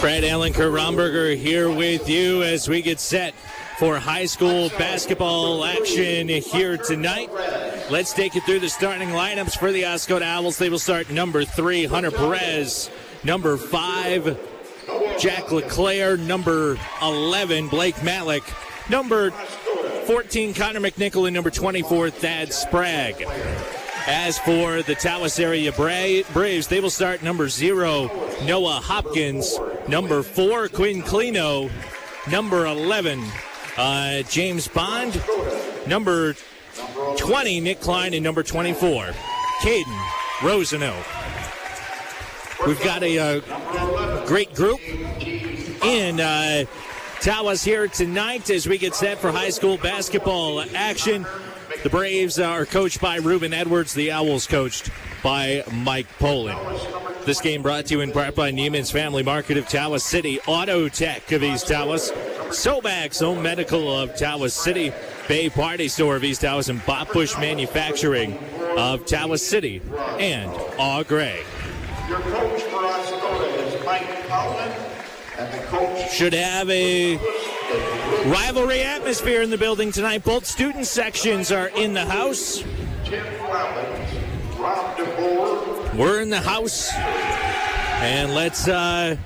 Brad Allen, Kurt here with you as we get set for high school basketball action here tonight. Let's take you through the starting lineups for the Oscoda Owls. They will start number three, Hunter Perez. Number five, Jack LeClair. Number 11, Blake Malik. Number 14, Connor McNichol. And number 24, Thad Sprague. As for the Tawas area Bra- Braves, they will start number zero, Noah Hopkins. Number four, Quinn Clino. Number 11, uh, James Bond. Number 20, Nick Klein. And number 24, Caden Rosano. We've got a uh, great group in uh, Tawas here tonight as we get set for high school basketball action. The Braves are coached by Ruben Edwards. The Owls coached by Mike Poland. This game brought to you in part by Neiman's Family Market of Tawas City, Auto Tech of East Tawas, Sobax Home Medical of Tawas City, Bay Party Store of East Tawas, and Bob Bush Manufacturing of Tawas City, and Au Gres. Your coach for Oscoda is Mike Collin, and the coach Should have a rivalry atmosphere in the building tonight. Both student sections are in the house. We're in the house, and let's uh,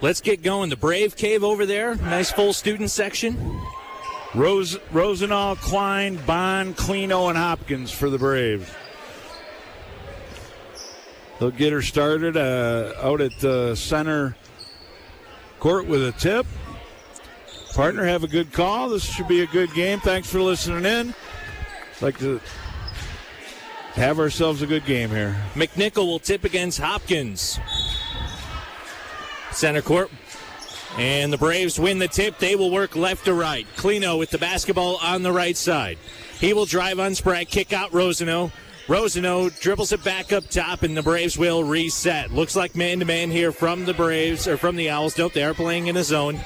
let's get going. The Brave Cave over there, nice full student section. Rose, Rosenall, Klein, Bond, Clino, and Hopkins for the Braves. They'll get her started uh, out at the center court with a tip. Partner, have a good call. This should be a good game. Thanks for listening in. Like to have ourselves a good game here. McNichol will tip against Hopkins. Center court. And the Braves win the tip. They will work left to right. Clino with the basketball on the right side. He will drive on Sprague, kick out Rosano. Rosano dribbles it back up top, and the Braves will reset. Looks like man to man here from the Braves, or from the Owls. Nope, they are playing in a zone.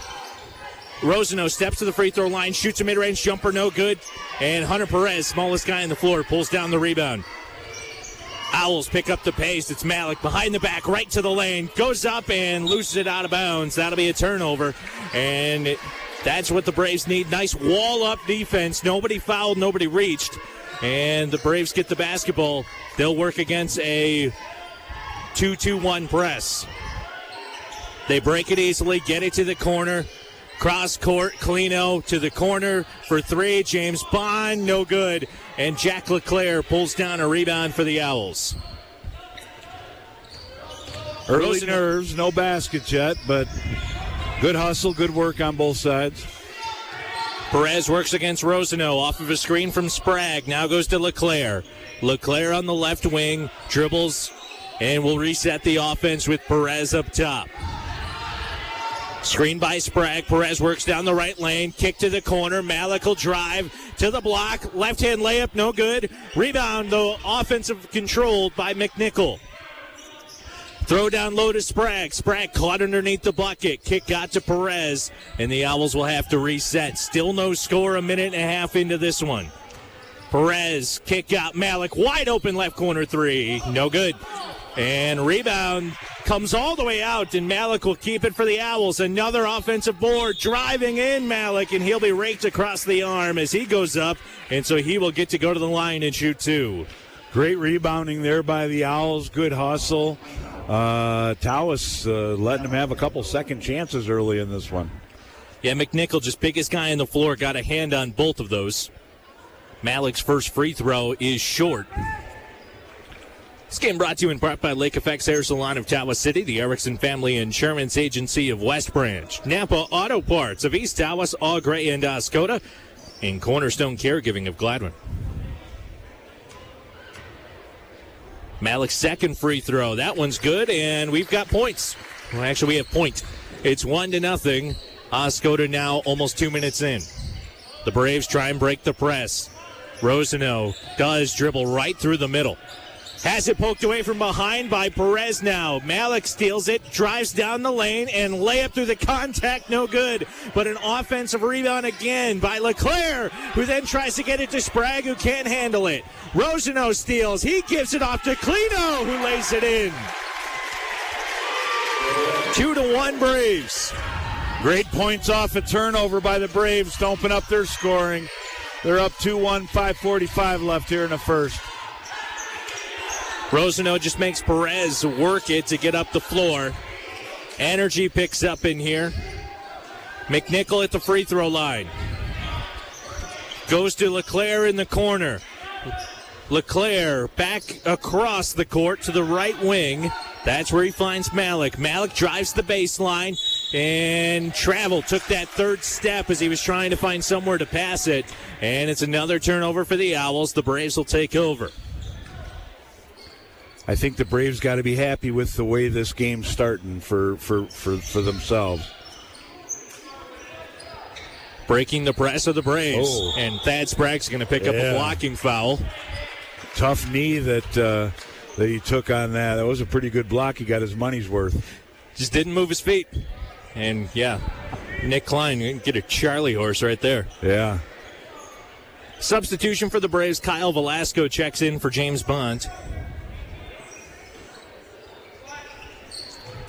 Rosano steps to the free throw line, shoots a mid range jumper, no good. And Hunter Perez, smallest guy on the floor, pulls down the rebound. Owls pick up the pace. It's Malik behind the back, right to the lane, goes up and loses it out of bounds. That'll be a turnover. And it, that's what the Braves need. Nice wall up defense. Nobody fouled, nobody reached. And the Braves get the basketball. They'll work against a 2 2 1 press. They break it easily, get it to the corner. Cross court, Clino to the corner for three. James Bond, no good. And Jack LeClair pulls down a rebound for the Owls. Early nerves, no baskets yet, but good hustle, good work on both sides. Perez works against Rosano off of a screen from Sprague. Now goes to LeClair. LeClair on the left wing, dribbles, and will reset the offense with Perez up top. Screen by Sprague. Perez works down the right lane. Kick to the corner. Malik will drive to the block. Left hand layup, no good. Rebound, though, offensive controlled by McNichol. Throw down low to Sprague. Sprague caught underneath the bucket. Kick got to Perez, and the Owls will have to reset. Still no score a minute and a half into this one. Perez kick out Malik wide open left corner three. No good. And rebound comes all the way out, and Malik will keep it for the Owls. Another offensive board driving in Malik, and he'll be raked across the arm as he goes up, and so he will get to go to the line and shoot two. Great rebounding there by the Owls. Good hustle. Uh, Tawas uh, letting him have a couple second chances early in this one. Yeah, McNichol, just biggest guy on the floor, got a hand on both of those. Malik's first free throw is short. This game brought to you in part by Lake Effects Hair Salon of Tawas City, the Erickson Family Insurance Agency of West Branch, Napa Auto Parts of East Tawas, Au Gres and Oscoda, and Cornerstone Caregiving of Gladwin. Malik's second free throw. That one's good, and we've got points. Well, actually, we have point. It's one to nothing. Oscoda now almost two minutes in. The Braves try and break the press. Rosano does dribble right through the middle. Has it poked away from behind by Perez now. Malik steals it, drives down the lane, and layup through the contact, no good. But an offensive rebound again by LeClair, who then tries to get it to Sprague, who can't handle it. Rosano steals. He gives it off to Clino, who lays it in. Two to one Braves. Great points off a turnover by the Braves to open up their scoring. They're up 2 1, 5.45 left here in the first. Rosano just makes Perez work it to get up the floor. Energy picks up in here. McNichol at the free throw line. Goes to LeClair in the corner. LeClair back across the court to the right wing. That's where he finds Malik. Malik drives the baseline and travel took that third step as he was trying to find somewhere to pass it. And it's another turnover for the Owls. The Braves will take over. I think the Braves got to be happy with the way this game's starting for, for, for, for themselves. Breaking the press of the Braves. Oh. And Thad Sprague's going to pick up a Yeah. blocking foul. Tough knee that uh, that he took on that. That was a pretty good block. He got his money's worth. Just didn't move his feet. And yeah, Nick Klein get a Charlie horse right there. Yeah. Substitution for the Braves, Kyle Velasco checks in for James Bond.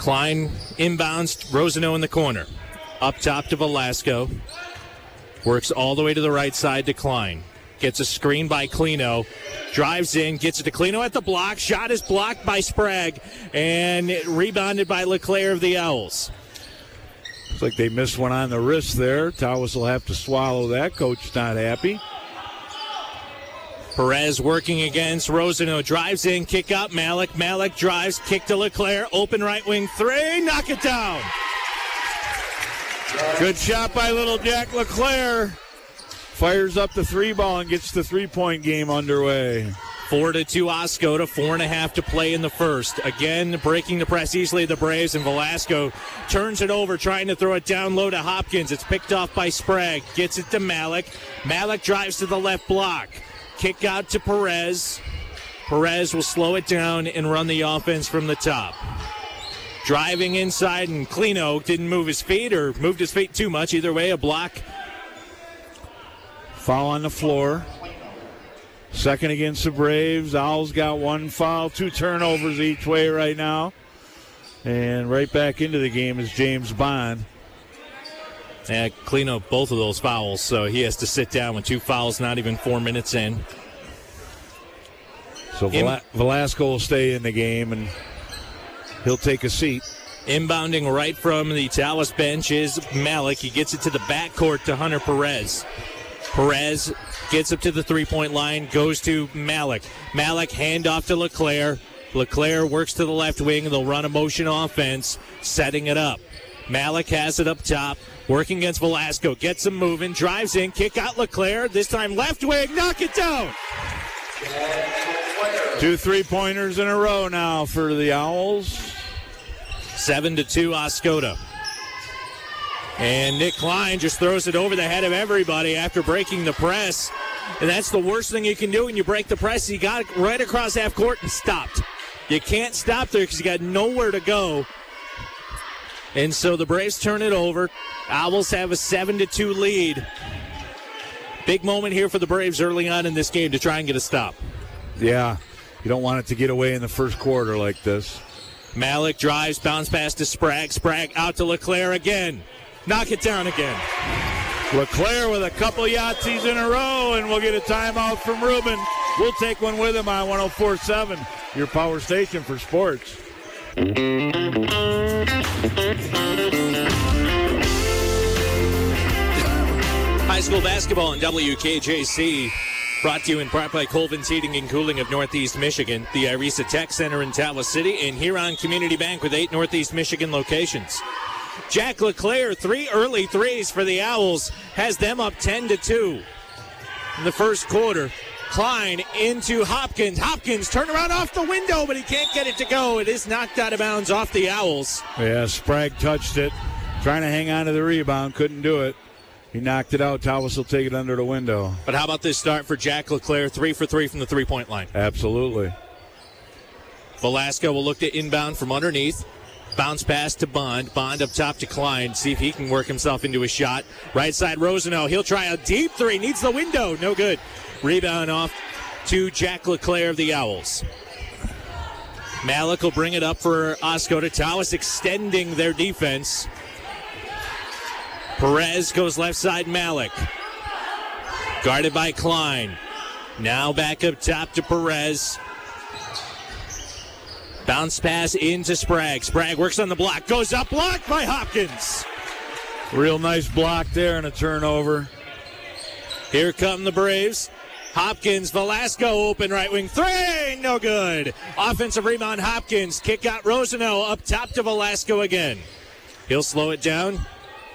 Klein inbounds, Rosano in the corner. Up top to Velasco. Works all the way to the right side to Klein. Gets a screen by Clino. Drives in, gets it to Clino at the block. Shot is blocked by Sprague and rebounded by LeClair of the Owls. Looks like they missed one on the wrist there. Tawas will have to swallow that. Coach not happy. Perez working against Rosano. Drives in, kick out Malik. Malik drives, kick to LeClair. Open right wing three, knock it down. Good shot by little Jack LeClair. Fires up the three ball and gets the three point game underway. Four to two Oscoda, four and a half to play in the first. Again, breaking the press easily, the Braves, and Velasco turns it over, trying to throw it down low to Hopkins. It's picked off by Sprague, gets it to Malik. Malik drives to the left block. Kick out to Perez. Perez will slow it down and run the offense from the top. Driving inside, and Clino didn't move his feet or moved his feet too much. Either way, a block. Foul on the floor. Second against the Braves. Owls got one foul, two turnovers each way right now. And right back into the game is James Bond. Yeah, clean up both of those fouls, so he has to sit down with two fouls, not even four minutes in. So In- Velasco will stay in the game and he'll take a seat. Inbounding right from the Tawas bench is Malik. He gets it to the backcourt to Hunter Perez. Perez gets up to the three point line, goes to Malik. Malik handoff to LeClair. LeClair works to the left wing. They'll run a motion offense, setting it up. Malik has it up top, working against Velasco. Gets him moving, drives in, kick out LeClair. This time left wing, knock it down. Two three pointers in a row now for the Owls. Seven to two, Oscoda. And Nick Klein just throws it over the head of everybody after breaking the press. And that's the worst thing you can do when you break the press. He got it right across half court and stopped. You can't stop there because you got nowhere to go. And so the Braves turn it over. Owls have a seven to two lead. Big moment here for the Braves early on in this game to try and get a stop. Yeah, you don't want it to get away in the first quarter like this. Malik drives, bounce pass to Sprague. Sprague out to LeClair again. Knock it down again. LeClair with a couple Yahtzees in a row, and we'll get a timeout from Ruben. We'll take one with him on 1047, your power station for sports. High school basketball in WKJC. Brought to you in part by Colvin's Heating and Cooling of Northeast Michigan, the Irisa Tech Center in Tawas City, and Huron Community Bank with eight Northeast Michigan locations. Jack LeClair, three early threes for the Owls, has them up 10 to 2 in the first quarter. Klein into Hopkins. Hopkins turn around off the window, but he can't get it to go. It is knocked out of bounds off the Owls. Yeah, Sprague touched it, trying to hang on to the rebound, couldn't do it. He knocked it out. Tawas will take it under the window. But how about this start for Jack LeClair? Three for three from the three point line. Absolutely. Velasco will look to inbound from underneath. Bounce pass to Bond. Bond up top to Klein. See if he can work himself into a shot. Right side, Rosano. He'll try a deep three. Needs the window. No good. Rebound off to Jack LeClair of the Owls. Malik will bring it up for Oscoda. Tawas extending their defense. Perez goes left side, Malik. Guarded by Klein. Now back up top to Perez. Bounce pass into Sprague. Sprague works on the block. Goes up, blocked by Hopkins. Real nice block there and a turnover. Here come the Braves. Hopkins, Velasco open right wing three, no good. Offensive rebound, Hopkins. Kick out Rosano up top to Velasco again. He'll slow it down,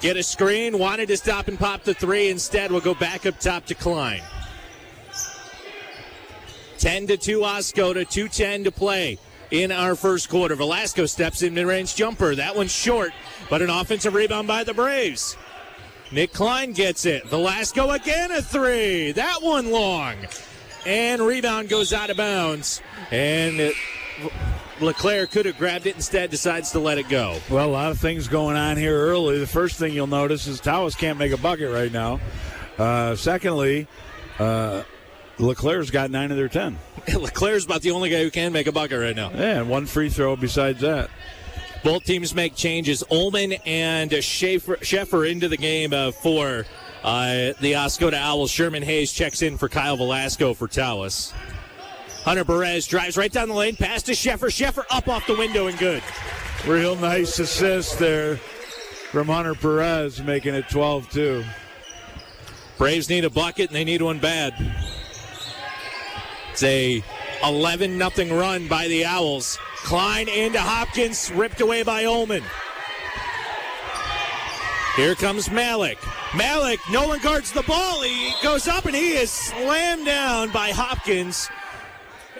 get a screen, wanted to stop and pop the three. Instead, we'll go back up top to Klein. 10 to 2 Oscoda, 210 to play in our first quarter. Velasco steps in mid range jumper. That one's short, but an offensive rebound by the Braves. Nick Klein gets it. Velasco again a three. That one long. And rebound goes out of bounds. And it, LeClair could have grabbed it, instead decides to let it go. Well, a lot of things going on here early. The first thing you'll notice is Tawas can't make a bucket right now. Uh, secondly, uh, LeClair's got nine of their ten. LeClair's about the only guy who can make a bucket right now. Yeah, and one free throw besides that. Both teams make changes. Ullman and Schaefer, Sheffer into the game uh, for uh, the Oscoda Owls. Sherman Hayes checks in for Kyle Velasco for Tawas. Hunter Perez drives right down the lane, pass to Sheffer. Sheffer up off the window and good. Real nice assist there from Hunter Perez, making it 12 2. Braves need a bucket and they need one bad. It's a 11 0 run by the Owls. Klein into Hopkins, ripped away by Ullman. Here comes Malik. Malik, no one guards the ball. He goes up and he is slammed down by Hopkins.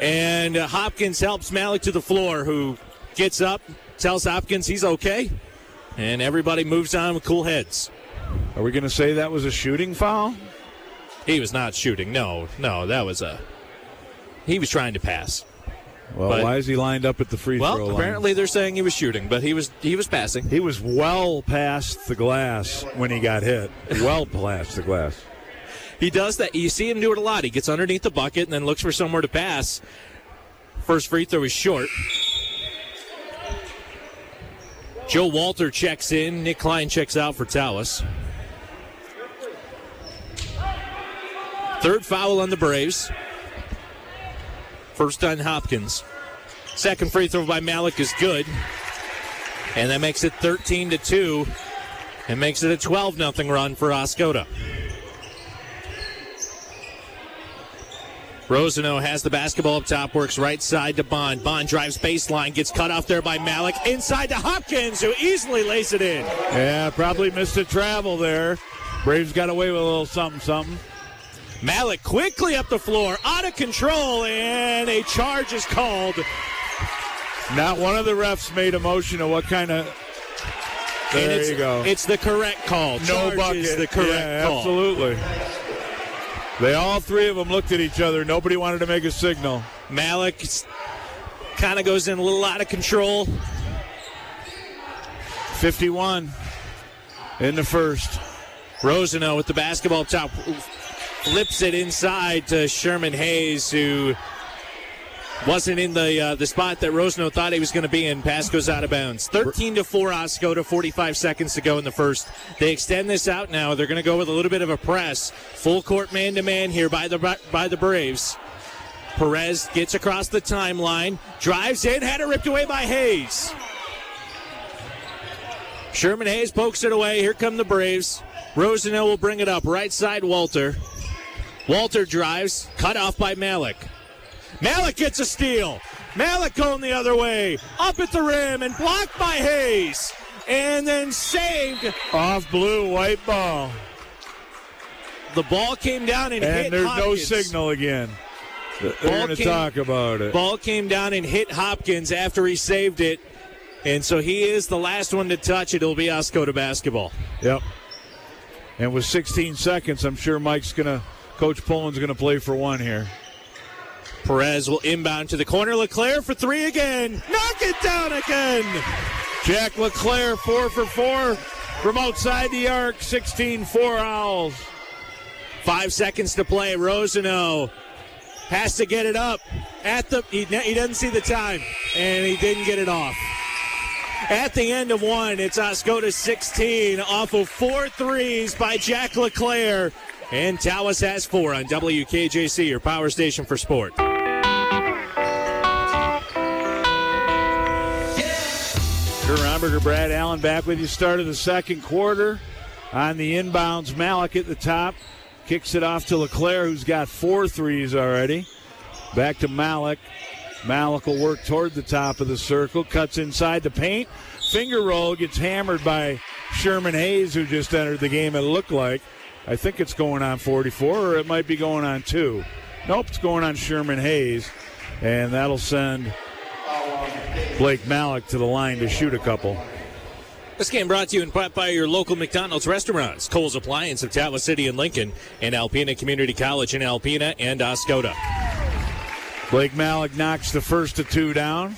And uh, Hopkins helps Malik to the floor, who gets up, tells Hopkins he's okay. And everybody moves on with cool heads. Are we going to say that was a shooting foul? He was not shooting. No, no, that was a. He was trying to pass. Well, But- why is he lined up at the free Well, throw line? Well, apparently they're saying he was shooting, but he was he was passing. He was well past the glass when he got hit. Well past the glass. He does that. You see him do it a lot. He gets underneath the bucket and then looks for somewhere to pass. First free throw is short. Joe Walter checks in. Nick Klein checks out for Tawas. Third foul on the Braves. First on Hopkins. Second free throw by Malik is good. And that makes it 13 to 2 and makes it a 12 0 run for Oscoda. Rosano has the basketball up top, works right side to Bond. Bond drives baseline, gets cut off there by Malik. Inside to Hopkins, who easily lays it in. Yeah, probably missed a travel there. Braves got away with a little something, something. Malik quickly up the floor, out of control, and a charge is called. Not one of the refs made a motion of what kind of. There it's, you go. It's the correct call. no Charge bucket. is the correct yeah, call. Absolutely. They all three of them looked at each other. Nobody wanted to make a signal. Malik kind of goes in a little out of control. 51 in the first. Rosano with the basketball top flips it inside to Sherman Hayes, who wasn't in the uh, the spot that Rosano thought he was going to be in. Pass goes out of bounds. 13 to 4 Oscoda, 45 seconds to go in the first. They extend this out now. They're going to go with a little bit of a press. Full court man to man here by the by the Braves. Perez gets across the timeline, drives in, had it ripped away by Hayes. Sherman Hayes pokes it away. Here come the Braves. Rosano will bring it up. Right side, Walter. Walter drives, cut off by Malik. Malik gets a steal. Malik going the other way, up at the rim, and blocked by Hayes. And then saved. Off blue, white ball. The ball came down and, hit And there's no signal again. They're Ball going to came- talk about it. Ball came down and hit Hopkins after he saved it. And so he is the last one to touch it. It'll be Oscoda basketball. Yep. And with 16 seconds, I'm sure Mike's going to, Coach Poland's going to play for one here. Perez will inbound to the corner. LeClair for three again. Knock it down again. Jack LeClair, four for four from outside the arc, 16 4 Owls. Five seconds to play. Rosano has to get it up at the. He, he doesn't see the time, and he didn't get it off. At the end of one, it's Oscoda 16 off of four threes by Jack LeClair. And Tawas has four on WKJC, your power station for sport. Kurt Romberger, Brad Allen back with you. Start of the second quarter. On the inbounds, Malik at the top. Kicks it off to LeClair, who's got four threes already. Back to Malik. Malik will work toward the top of the circle. Cuts inside the paint. Finger roll gets hammered by Sherman Hayes, who just entered the game, it looked like. I think it's going on 44, or it might be going on two. Nope, it's going on Sherman Hayes. And that'll send Blake Malik to the line to shoot a couple. This game brought to you in part by your local McDonald's restaurants, Cole's Appliance of Tawas City and Lincoln, and Alpena Community College in Alpena and Oscoda. Blake Malik knocks the first of two down.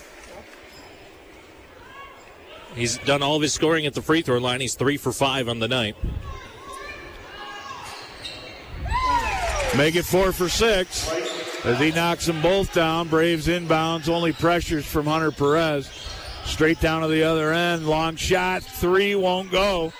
He's done all of his scoring at the free throw line. He's three for five on the night. Make it four for six as he knocks them both down. Braves inbounds, only pressures from Hunter Perez. Straight down to the other end. Long shot, three won't go.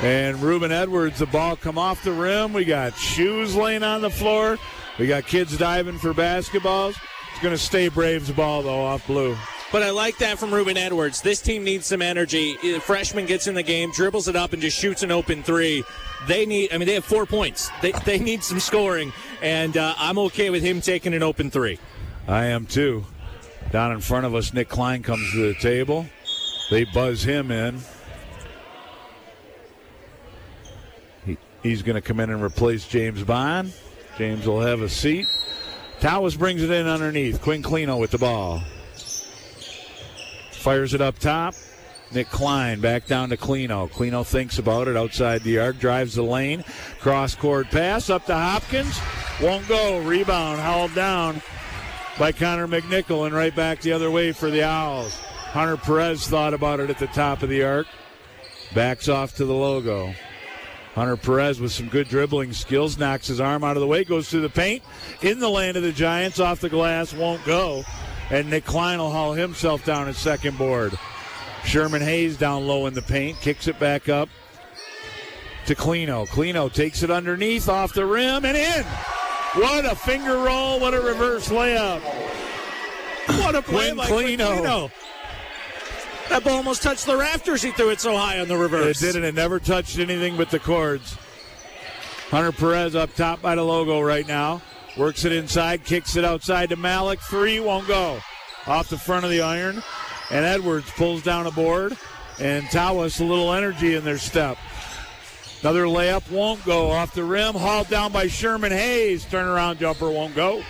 And Ruben Edwards, the ball come off the rim. We got shoes laying on the floor. We got kids diving for basketballs. It's going to stay Braves ball though off blue. But I like that from Ruben Edwards. This team needs some energy. Freshman gets in the game, dribbles it up, and just shoots an open three. They need, I mean, they have four points. They, they need some scoring, and uh, I'm okay with him taking an open three. I am too. Down in front of us, Nick Klein comes to the table. They buzz him in. He, he's going to come in and replace James Bond. James will have a seat. Tawas brings it in underneath. Quinn Clino with the ball. Fires it up top. Nick Klein back down to Clino. Clino thinks about it outside the arc, drives the lane. Cross court pass up to Hopkins. Won't go. Rebound hauled down by Connor McNichol and right back the other way for the Owls. Hunter Perez thought about it at the top of the arc. Backs off to the logo. Hunter Perez with some good dribbling skills knocks his arm out of the way, goes through the paint in the land of the Giants, off the glass, won't go. And Nick Klein will haul himself down at second board. Sherman Hayes down low in the paint, kicks it back up to Clino. Clino takes it underneath, off the rim, and in. What a finger roll! What a reverse layup! What a play Quinn by Clino. Clino. That ball almost touched the rafters. He threw it so high on the reverse. It didn't. It never touched anything but the cords. Hunter Perez up top by the logo right now. Works it inside, kicks it outside to Malik. Three won't go. Off the front of the iron. And Edwards pulls down a board. And Tawas a little energy in their step. Another layup won't go off the rim. Hauled down by Sherman Hayes. Turnaround jumper won't go.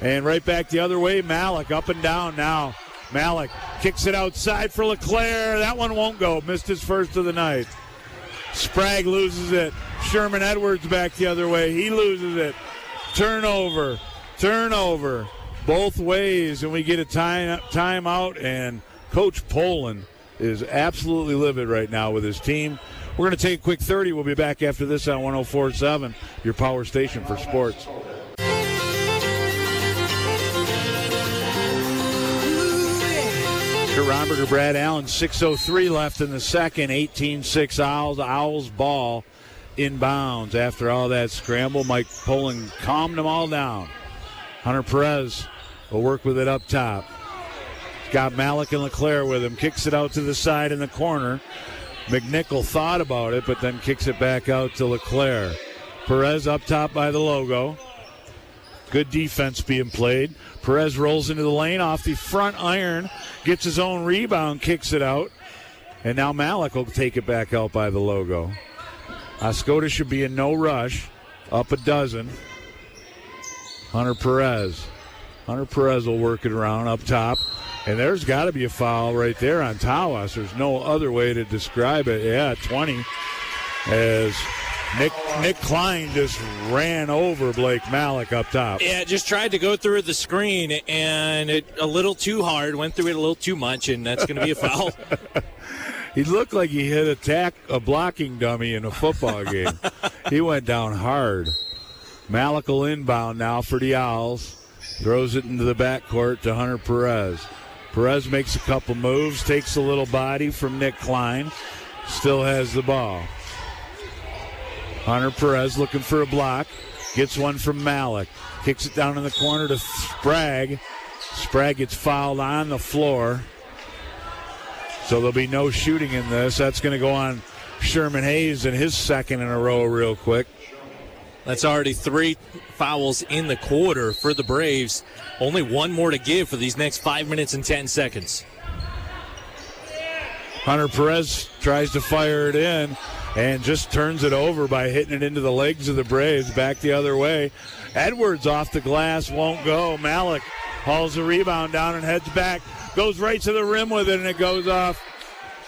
And right back the other way, Malik up and down now. Malik kicks it outside for LeClair. That one won't go. Missed his first of the night. Sprague loses it. Sherman Edwards back the other way. He loses it. Turnover. Turnover. Both ways. And we get a time timeout. And Coach Poland is absolutely livid right now with his team. We're going to take a quick 30. We'll be back after this on 1047, your power station for sports. Kurt Romberger, Brad Allen, 6.03 left in the second. 18 6 Owls. Owls ball inbounds. After all that scramble, Mike Poland calmed them all down. Hunter Perez will work with it up top. Got Malik and LeClair with him. Kicks it out to the side in the corner. McNichol thought about it, but then kicks it back out to LeClair. Perez up top by the logo. Good defense being played. Perez rolls into the lane off the front iron, gets his own rebound, kicks it out. And now Malik will take it back out by the logo. Oscoda should be in no rush. Up a dozen. Hunter Perez. Hunter Perez will work it around up top. And there's got to be a foul right there on Tawas. There's no other way to describe it. Yeah, 20. As Nick Nick Klein just ran over Blake Malik up top. Yeah, just tried to go through the screen and it a little too hard, went through it a little too much, and that's going to be a foul. He looked like he hit a tack a blocking dummy in a football game. he went down hard. Malik inbound now for the Owls. Throws it into the backcourt to Hunter Perez. Perez makes a couple moves, takes a little body from Nick Klein. Still has the ball. Hunter Perez looking for a block. Gets one from Malik. Kicks it down in the corner to Sprague. Sprague gets fouled on the floor. So there'll be no shooting in this. That's going to go on Sherman Hayes in his second in a row, real quick. That's already three fouls in the quarter for the Braves. Only one more to give for these next five minutes and 10 seconds. Hunter Perez tries to fire it in and just turns it over by hitting it into the legs of the Braves back the other way. Edwards off the glass won't go. Malik hauls the rebound down and heads back. Goes right to the rim with it and it goes off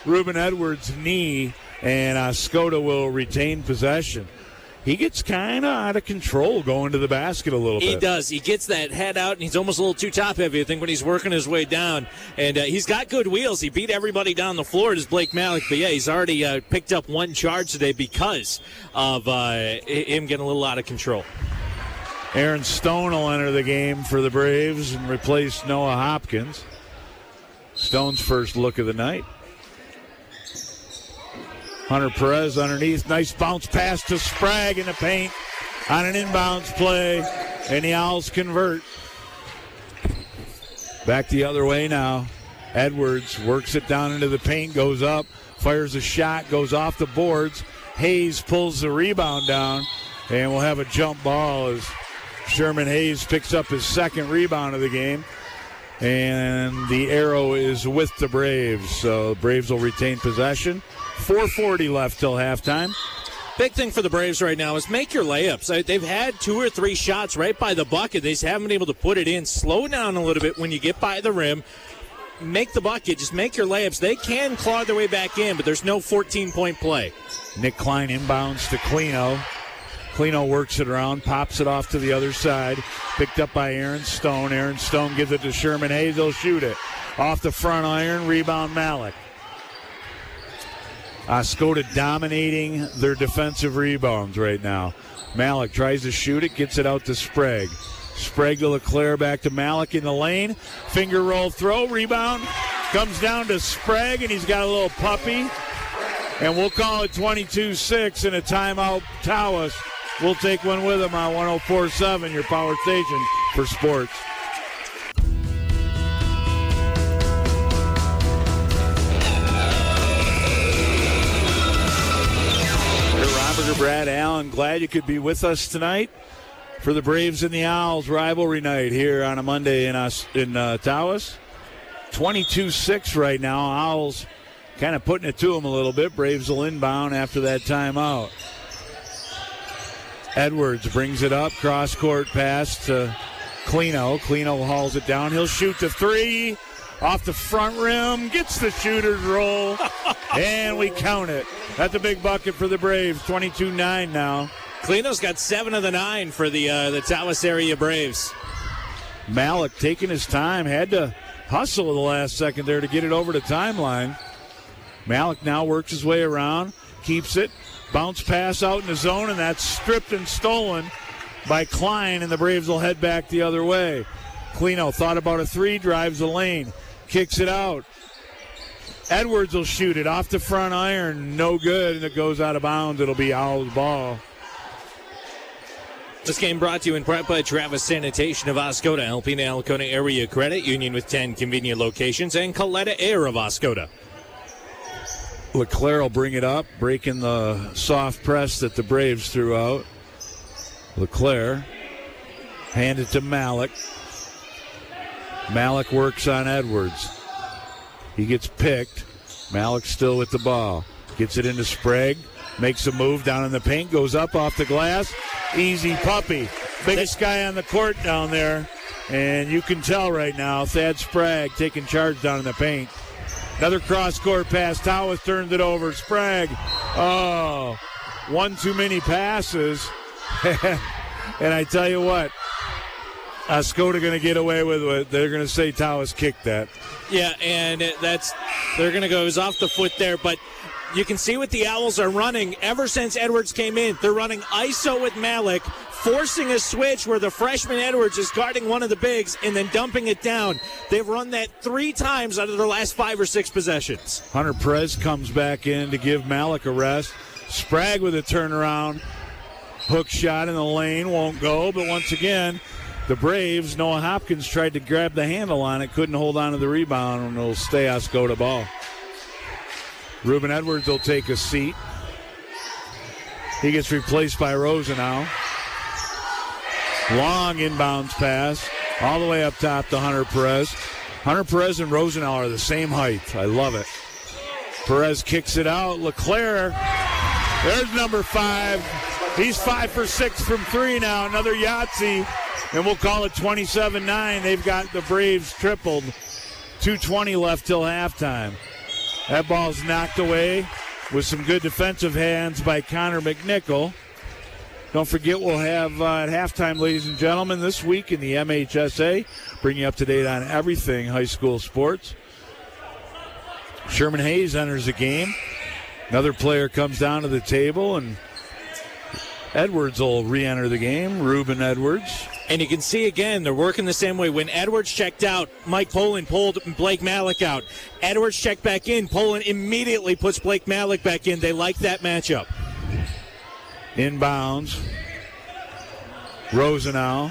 Ruben Edwards' knee and uh, Skoda will retain possession he gets kind of out of control going to the basket a little he bit. He does. He gets that head out, and he's almost a little too top heavy, I think, when he's working his way down. And uh, he's got good wheels. He beat everybody down the floor, as Blake Malik. But yeah, he's already uh, picked up one charge today because of uh, him getting a little out of control. Aaron Stone will enter the game for the Braves and replace Noah Hopkins. Stone's first look of the night. Hunter Perez underneath. Nice bounce pass to Sprague in the paint on an inbounds play. And the Owls convert. Back the other way now. Edwards works it down into the paint, goes up, fires a shot, goes off the boards. Hayes pulls the rebound down, and we'll have a jump ball as Sherman Hayes picks up his second rebound of the game. And the arrow is with the Braves. So Braves will retain possession. 440 left till halftime. Big thing for the Braves right now is make your layups. They've had two or three shots right by the bucket. They just haven't been able to put it in. Slow down a little bit when you get by the rim. Make the bucket. Just make your layups. They can claw their way back in, but there's no 14 point play. Nick Klein inbounds to Clino. Clino works it around, pops it off to the other side. Picked up by Aaron Stone. Aaron Stone gives it to Sherman Hayes. They'll shoot it. Off the front iron, rebound Malik. Oscoda dominating their defensive rebounds right now. Malik tries to shoot it, gets it out to Sprague. Sprague to LeClair, back to Malik in the lane. Finger roll throw, rebound. Comes down to Sprague, and he's got a little puppy. And we'll call it 22 6 and a timeout. Tawas will take one with him on 1047, your power station for sports. Robert or Brad Allen, glad you could be with us tonight for the Braves and the Owls rivalry night here on a Monday in us in uh, Tawas. 22-6 right now. Owls kind of putting it to them a little bit. Braves will inbound after that timeout. Edwards brings it up, cross court pass to Clino. Clino hauls it down. He'll shoot the three off the front rim, gets the shooter's roll, and we count it. That's a big bucket for the Braves. 22-9 now. Clino's got seven of the nine for the uh, the Tawas area Braves. Malik taking his time, had to hustle the last second there to get it over the timeline. Malik now works his way around, keeps it, bounce pass out in the zone, and that's stripped and stolen by Klein, and the Braves will head back the other way. Clino thought about a three, drives the lane, kicks it out. Edwards will shoot it off the front iron, no good, and it goes out of bounds. It'll be Owl's ball. This game brought to you in part by Travis Sanitation of Oscoda, helping the Alcona Area Credit Union with 10 convenient locations, and Coletta Air of Oscoda. LeClair will bring it up, breaking the soft press that the Braves threw out. LeClair hand it to Malik. Malik works on Edwards. He gets picked. Malik still with the ball. Gets it into Sprague. Makes a move down in the paint. Goes up off the glass. Easy puppy. Biggest guy on the court down there. And you can tell right now, Thad Sprague taking charge down in the paint. Another cross court pass. Tawas turns it over. Sprague. Oh, one too many passes. and I tell you what, Oscoda going to get away with it. They're going to say Tawas kicked that. Yeah, and that's they're going to go. It was off the foot there, but you can see what the Owls are running ever since Edwards came in. They're running ISO with Malik, forcing a switch where the freshman Edwards is guarding one of the bigs and then dumping it down. They've run that three times out of their last five or six possessions. Hunter Perez comes back in to give Malik a rest. Sprague with a turnaround. Hook shot in the lane won't go, but once again, the Braves, Noah Hopkins tried to grab the handle on it, couldn't hold on to the rebound, and it'll stay Oscoda ball. Ruben Edwards will take a seat. He gets replaced by Rosenau. Long inbounds pass, all the way up top to Hunter Perez. Hunter Perez and Rosenau are the same height. I love it. Perez kicks it out. LeClair, there's number five. He's five for six from three now. Another Yahtzee, and we'll call it 27 9. They've got the Braves tripled. 2.20 left till halftime. That ball's knocked away with some good defensive hands by Connor McNichol. Don't forget, we'll have uh, at halftime, ladies and gentlemen, this week in the MHSA, bring you up to date on everything high school sports. Sherman Hayes enters the game. Another player comes down to the table, and Edwards will re enter the game. Ruben Edwards. And you can see again, they're working the same way. When Edwards checked out, Mike Poland pulled Blake Malik out. Edwards checked back in. Poland immediately puts Blake Malik back in. They like that matchup. Inbounds. Rosenau.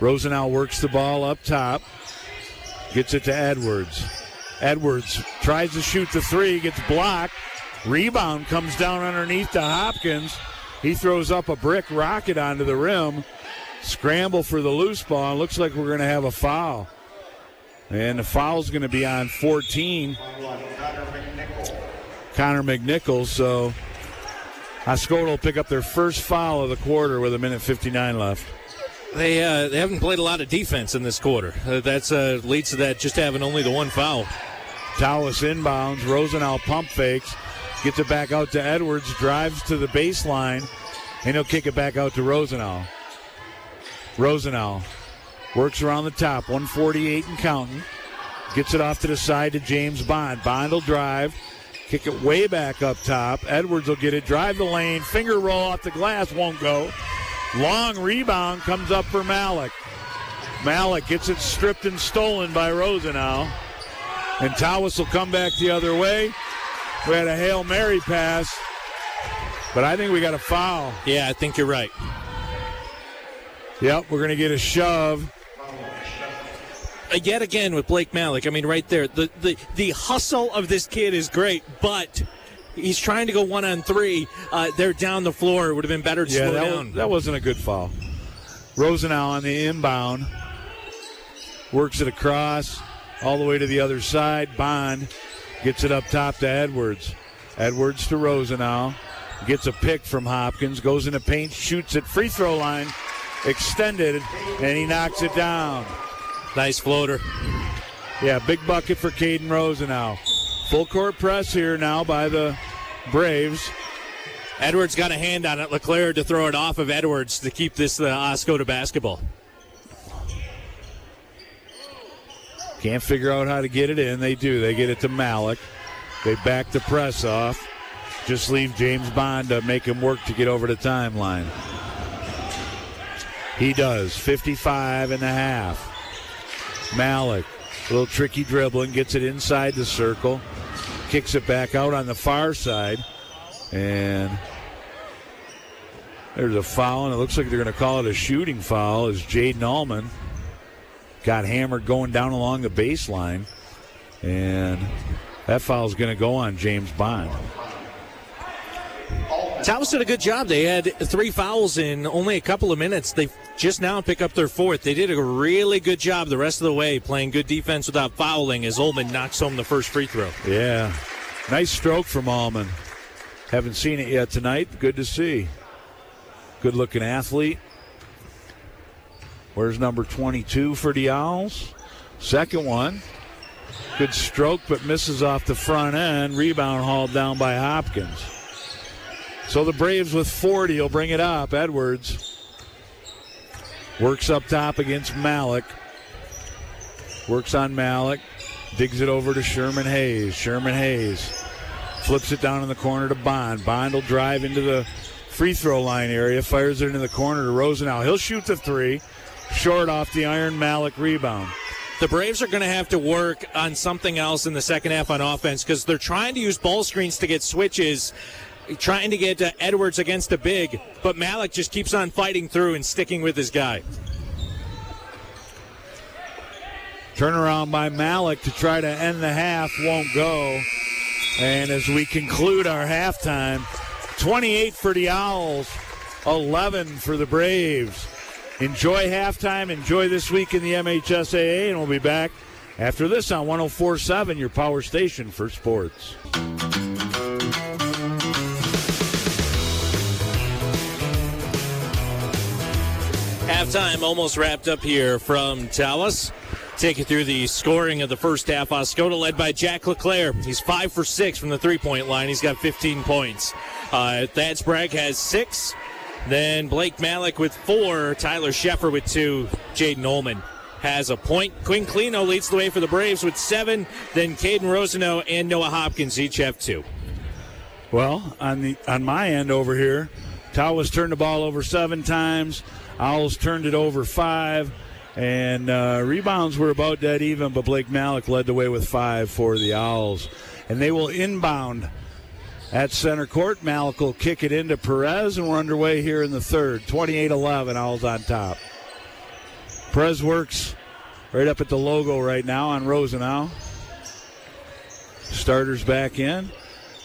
Rosenau works the ball up top. Gets it to Edwards. Edwards tries to shoot the three, gets blocked. Rebound comes down underneath to Hopkins. He throws up a brick rocket onto the rim. Scramble for the loose ball. Looks like we're going to have a foul. And the foul's going to be on 14. Connor McNichols. So Oscoda will pick up their first foul of the quarter with a minute 59 left. They uh, they haven't played a lot of defense in this quarter. Uh, that's uh, leads to that just having only the one foul. Tawas inbounds. Rosenau pump fakes. Gets it back out to Edwards. Drives to the baseline. And he'll kick it back out to Rosenau. Rosenau works around the top. 148 and counting. Gets it off to the side to James Bond. Bond will drive. Kick it way back up top. Edwards will get it. Drive the lane. Finger roll off the glass. Won't go. Long rebound comes up for Malik. Malik gets it stripped and stolen by Rosenau. And Tawas will come back the other way. We had a Hail Mary pass, but I think we got a foul. Yeah, I think you're right. Yep, we're going to get a shove. Yet again with Blake Malik. I mean, right there, the, the, the hustle of this kid is great, but he's trying to go one on three. Uh, they're down the floor. It would have been better to yeah, slow that, down. Was, that wasn't a good foul. Rosenau on the inbound works it across all the way to the other side. Bond gets it up top to Edwards. Edwards to Rosenau. Gets a pick from Hopkins. Goes into paint, shoots at free throw line, extended, and he knocks it down. Nice floater. Yeah, big bucket for Caden Rosenau. Full court press here now by the Braves. Edwards got a hand on it. LeClair to throw it off of Edwards to keep this uh, Oscoda basketball. Can't figure out how to get it in. They do. They get it to Malik. They back the press off. Just leave James Bond to make him work to get over the timeline. He does. 55 and a half. Malik, a little tricky dribbling, gets it inside the circle, kicks it back out on the far side, and there's a foul, and it looks like they're going to call it a shooting foul as Jaden Allman got hammered going down along the baseline, and that foul is going to go on James Bond. Tawas did a good job. They had three fouls in only a couple of minutes. They just now pick up their fourth. They did a really good job the rest of the way, playing good defense without fouling as Ullman knocks home the first free throw. Yeah. Nice stroke from Allman. Haven't seen it yet tonight. Good to see. Good looking athlete. Where's number 22 for the Owls? Second one. Good stroke, but misses off the front end. Rebound hauled down by Hopkins. So the Braves with 40 will bring it up. Edwards works up top against Malik. Works on Malik. Digs it over to Sherman Hayes. Sherman Hayes Flips it down in the corner to Bond. Bond will drive into the free throw line area, fires it into the corner to Rosenau. He'll shoot the three, short off the Iron Malik rebound. The Braves are going to have to work on something else in the second half on offense because they're trying to use ball screens to get switches, trying to get uh, Edwards against a big, but Malik just keeps on fighting through and sticking with his guy. Turnaround by Malik to try to end the half won't go. And as we conclude our halftime, 28 for the Owls, 11 for the Braves. Enjoy halftime. Enjoy this week in the MHSAA, and we'll be back after this on 1047, your power station for sports. Halftime almost wrapped up here from Tawas. Take you through the scoring of the first half. Oscoda led by Jack LeClair. He's five for six from the three point line. He's got 15 points. Uh, Thad Sprague has six. Then Blake Malik with four. Tyler Sheffer with two. Jaden Ullman has a point. Quinn Clino leads the way for the Braves with seven. Then Caden Rosano and Noah Hopkins each have two. Well, on the on my end over here, Tawas turned the ball over seven times. Owls turned it over five. And uh, rebounds were about dead even, but Blake Malik led the way with five for the Owls. And they will inbound at center court. Malik will kick it into Perez, and we're underway here in the third. 28 11, Owls on top. Perez works right up at the logo right now on Rosenau. Starters back in.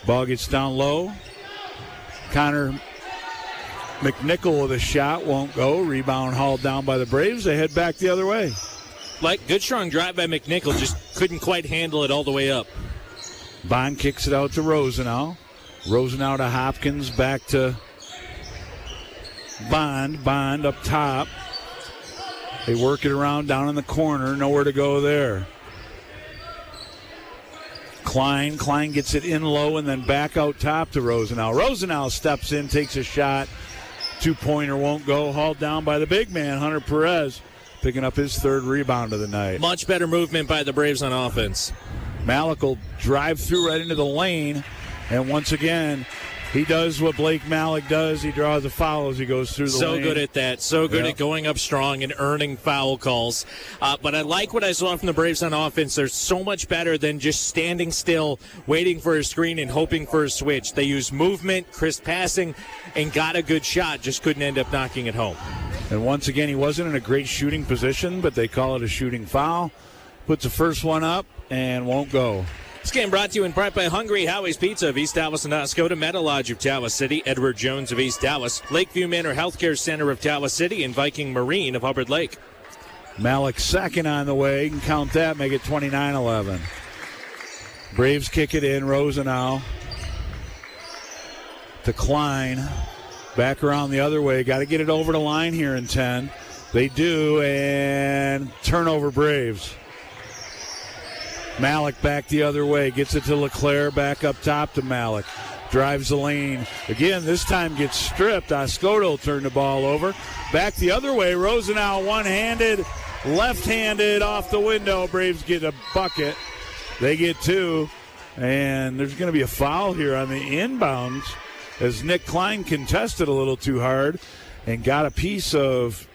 Ball gets down low. Connor McNichol with a shot won't go. Rebound hauled down by the Braves. They head back the other way. Like good strong drive by McNichol, just couldn't quite handle it all the way up. Bond kicks it out to Rosenau. Rosenau to Hopkins, back to Bond. Bond up top. They work it around down in the corner. Nowhere to go there. Klein. Klein gets it in low and then back out top to Rosenau. Rosenau steps in, takes a shot. Two pointer won't go. Hauled down by the big man, Hunter Perez, picking up his third rebound of the night. Much better movement by the Braves on offense. Malik will drive through right into the lane. And once again, he does what Blake Malik does. He draws a foul as he goes through the line. so lane. good at that. So good Yeah. at going up strong and earning foul calls. Uh, but I like what I saw from the Braves on offense. They're so much better than just standing still, waiting for a screen and hoping for a switch. They use movement, crisp passing, and got a good shot. Just couldn't end up knocking it home. And once again, he wasn't in a great shooting position, but they call it a shooting foul. Puts the first one up and won't go. This game brought to you in part by Hungry Howie's Pizza of East Tawas and Oscoda, Meadow Lodge of Tawas City, Edward Jones of East Tawas, Lakeview Manor Healthcare Center of Tawas City, and Viking Marine of Hubbard Lake. Malik second on the way. You can count that, make it 29 11. Braves kick it in. Rosenau to Klein. Back around the other way. Got to get it over the line here in 10. They do, and turnover Braves. Malik back the other way. Gets it to LeClair. Back up top to Malik. Drives the lane. Again, this time gets stripped. Oscoda will turn the ball over. Back the other way. Rosenau one handed, left handed off the window. Braves get a bucket. They get two. And there's going to be a foul here on the inbounds as Nick Klein contested a little too hard and got a piece of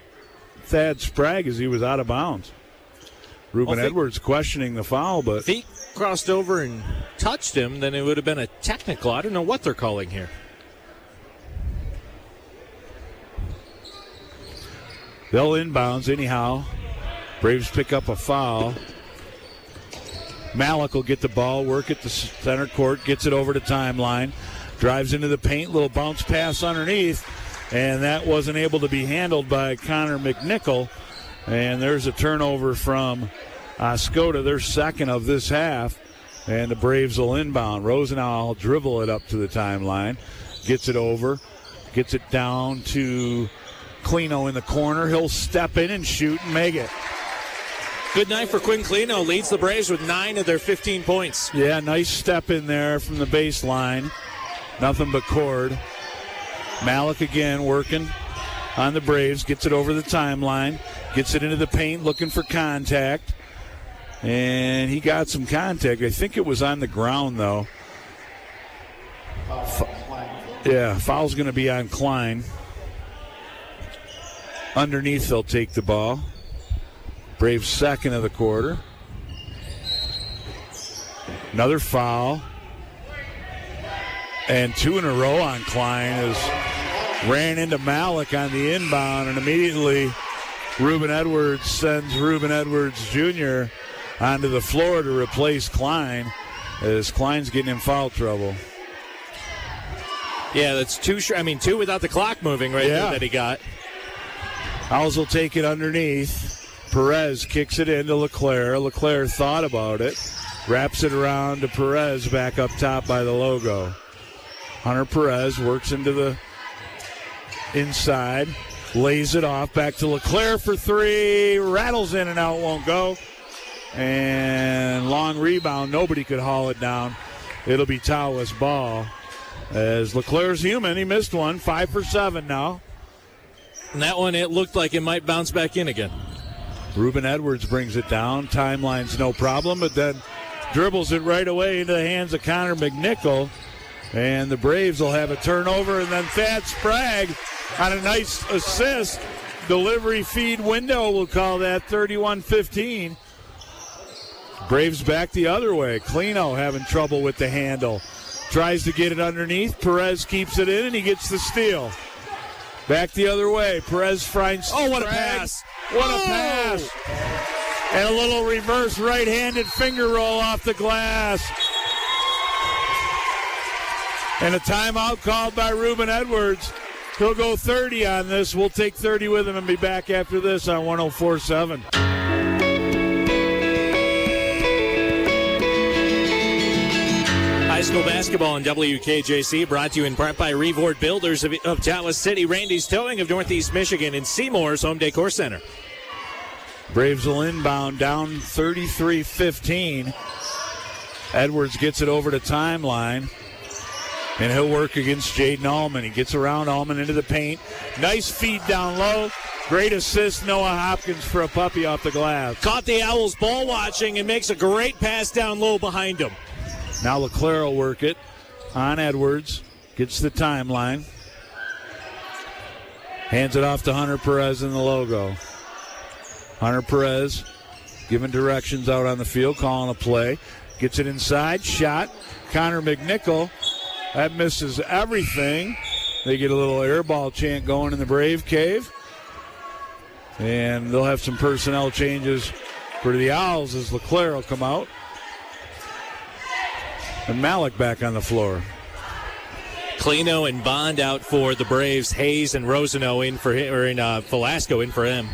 Thad Sprague as he was out of bounds. Ruben Well, Edwards questioning the foul, but If he crossed over and touched him, then it would have been a technical. I don't know what they're calling here. they'll inbounds anyhow. Braves pick up a foul. Malik will get the ball, work at the center court, gets it over to timeline, drives into the paint, little bounce pass underneath, and that wasn't able to be handled by Connor McNichol. And there's a turnover from Oscoda, their second of this half, and the Braves will inbound. Rosenau will dribble it up to the timeline, gets it over, gets it down to Clino in the corner. He'll step in and shoot and make it. Good night for Quinn Clino. Leads the Braves with nine of their 15 points. Yeah, nice step in there from the baseline. Nothing but cord. Malik again working on the Braves. Gets it over the timeline. Gets it into the paint looking for contact. And he got some contact. I think it was on the ground, though. Yeah, foul's going to be on Klein. Underneath, they'll take the ball. Braves second of the quarter. Another foul. And two in a row on Klein as ran into Malik on the inbound, and immediately Ruben Edwards sends Ruben Edwards Jr. onto the floor to replace Klein as Klein's getting in foul trouble. Yeah, that's two. Sh- I mean, two without the clock moving right Yeah. there that he got. Owls will take it underneath. Perez kicks it into LeClair. LeClair thought about it, wraps it around to Perez back up top by the logo. Hunter Perez works into the inside, lays it off back to LeClair for three, rattles in and out, won't go. And long rebound, nobody could haul it down. It'll be Tawas ball. As LeClair's human, he missed one, five for seven now. And that one, it looked like it might bounce back in again. Ruben Edwards brings it down. Timeline's no problem, but then dribbles it right away into the hands of Connor McNichol. And the Braves will have a turnover, and then Thad Sprague on a nice assist. Delivery feed window, we'll call that 31 15. Braves back the other way. Clino having trouble with the handle. Tries to get it underneath. Perez keeps it in, and he gets the steal. Back the other way. Perez finds. Oh, what a pass. What a Oh! pass. And a little reverse right handed finger roll off the glass. And a timeout called by Ruben Edwards. He'll go 30 on this. We'll take 30 with him and be back after this on 1047. High school basketball in WKJC brought to you in part by Revord Builders of, of Tawas City, Randy's Towing of Northeast Michigan, and Seymour's Home Decor Center. Braves will inbound down 33 15. Edwards gets it over to timeline. And he'll work against Jaden Allman. He gets around Allman into the paint. Nice feed down low. Great assist, Noah Hopkins for a puppy off the glass. Caught the Owls ball watching and makes a great pass down low behind him. Now LeClair will work it on Edwards. Gets the timeline. Hands it off to Hunter Perez in the logo. Hunter Perez giving directions out on the field, calling a play. Gets it inside. Shot. Connor McNichol. That misses everything. They get a little airball chant going in the Brave Cave. And they'll have some personnel changes for the Owls as LeClair will come out. And Malik back on the floor. Clino and Bond out for the Braves. Hayes and Rosano in for him, or in uh, Velasco in for him.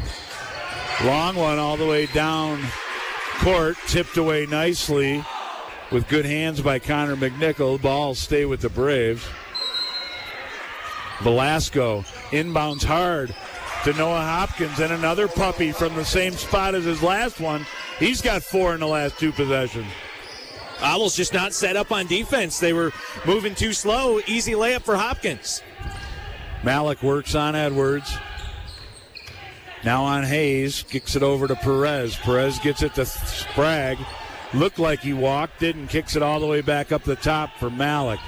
Long one all the way down court, tipped away nicely with good hands by Connor McNichol. Ball stay with the Braves. Velasco inbounds hard to Noah Hopkins and another puppy from the same spot as his last one. He's got four in the last two possessions. Owls just not set up on defense. They were moving too slow. Easy layup for Hopkins. Malik works on Edwards. Now on Hayes, kicks it over to Perez. Perez gets it to Sprague. Looked like he walked, didn't, kicks it all the way back up the top for Malik.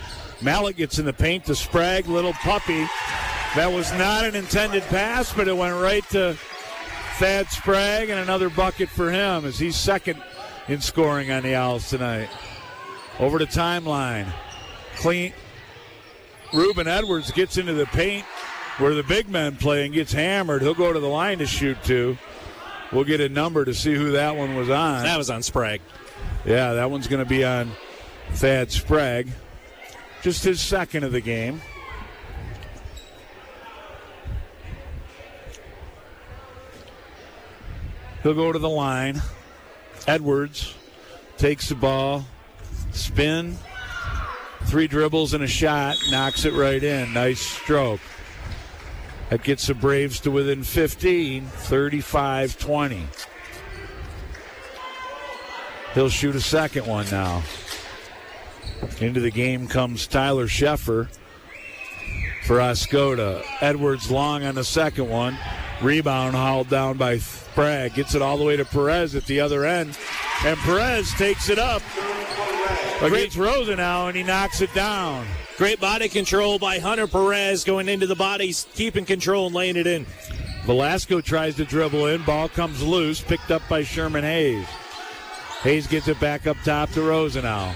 Malik gets in the paint to Sprague, little puppy. That was not an intended pass, but it went right to Thad Sprague, and another bucket for him as he's second in scoring on the Owls tonight. Over to timeline. Clean. Ruben Edwards gets into the paint where the big men play and gets hammered. He'll go to the line to shoot two. We'll get a number to see who that one was on. That was on Sprague. Yeah, that one's going to be on Thad Sprague. Just his second of the game. He'll go to the line. Edwards takes the ball, spin, three dribbles and a shot, knocks it right in. Nice stroke. That gets the Braves to within 15, 35 20. He'll shoot a second one now. Into the game comes Tyler Sheffer for Oscoda. Edwards long on the second one. Rebound hauled down by Sprague. Gets it all the way to Perez at the other end. And Perez takes it up against now, and he knocks it down. Great body control by Hunter Perez going into the bodies, keeping control and laying it in. Velasco tries to dribble in. Ball comes loose, picked up by Sherman Hayes. Hayes gets it back up top to Rosenau.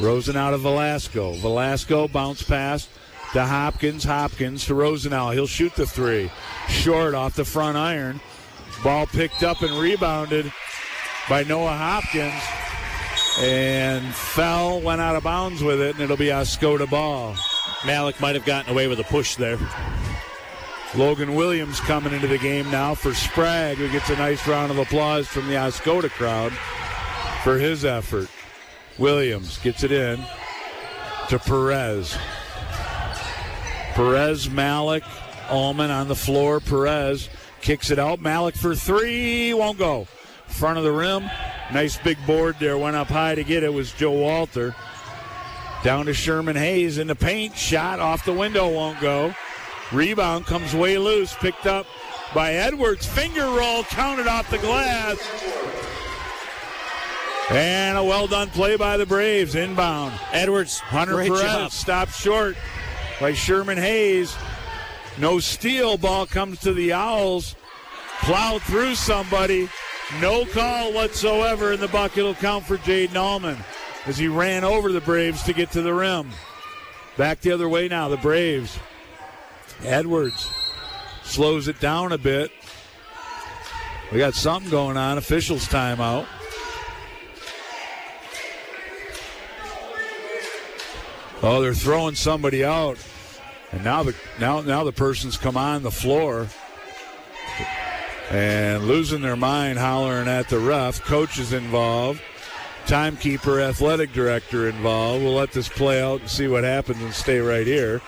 Rosenau to Velasco. Velasco bounce pass to Hopkins. Hopkins to Rosenau. He'll shoot the three. Short off the front iron. Ball picked up and rebounded by Noah Hopkins. And fell, went out of bounds with it, and it'll be Oscoda ball. Malik might have gotten away with a push there. Logan Williams coming into the game now for Sprague, who gets a nice round of applause from the Oscoda crowd for his effort. Williams gets it in to Perez. Perez, Malik, Allman on the floor. Perez kicks it out. Malik for three, won't go. Front of the rim, nice big board there. Went up high to get it. Was Joe Walter. Down to Sherman Hayes in the paint. Shot off the window, won't go. Rebound comes way loose, picked up by Edwards. Finger roll, counted off the glass. And a well done play by the Braves. Inbound. Edwards, Hunter great Perez job. stopped short by Sherman Hayes. No steal. Ball comes to the Owls. Plowed through somebody. No call whatsoever, and the bucket will count for Jaden Allman as he ran over the Braves to get to the rim. Back the other way now, the Braves. Edwards slows it down a bit. We got something going on. Officials timeout. Oh, they're throwing somebody out, and now the now now the person's come on the floor and losing their mind, hollering at the ref. Coach is involved. Timekeeper, athletic director involved. We'll let this play out and see what happens and stay right here.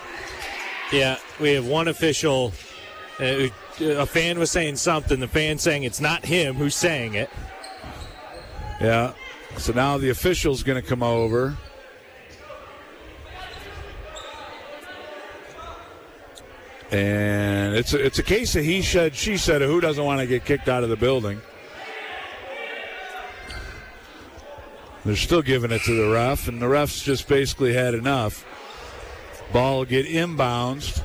Yeah, we have one official. Uh, a fan was saying something. The fan saying it's not him who's saying it. Yeah. So now the official's going to come over. And it's a, it's a case of he said, she said, who doesn't want to get kicked out of the building? They're still giving it to the ref, and the ref's just basically had enough. Ball get inbounds.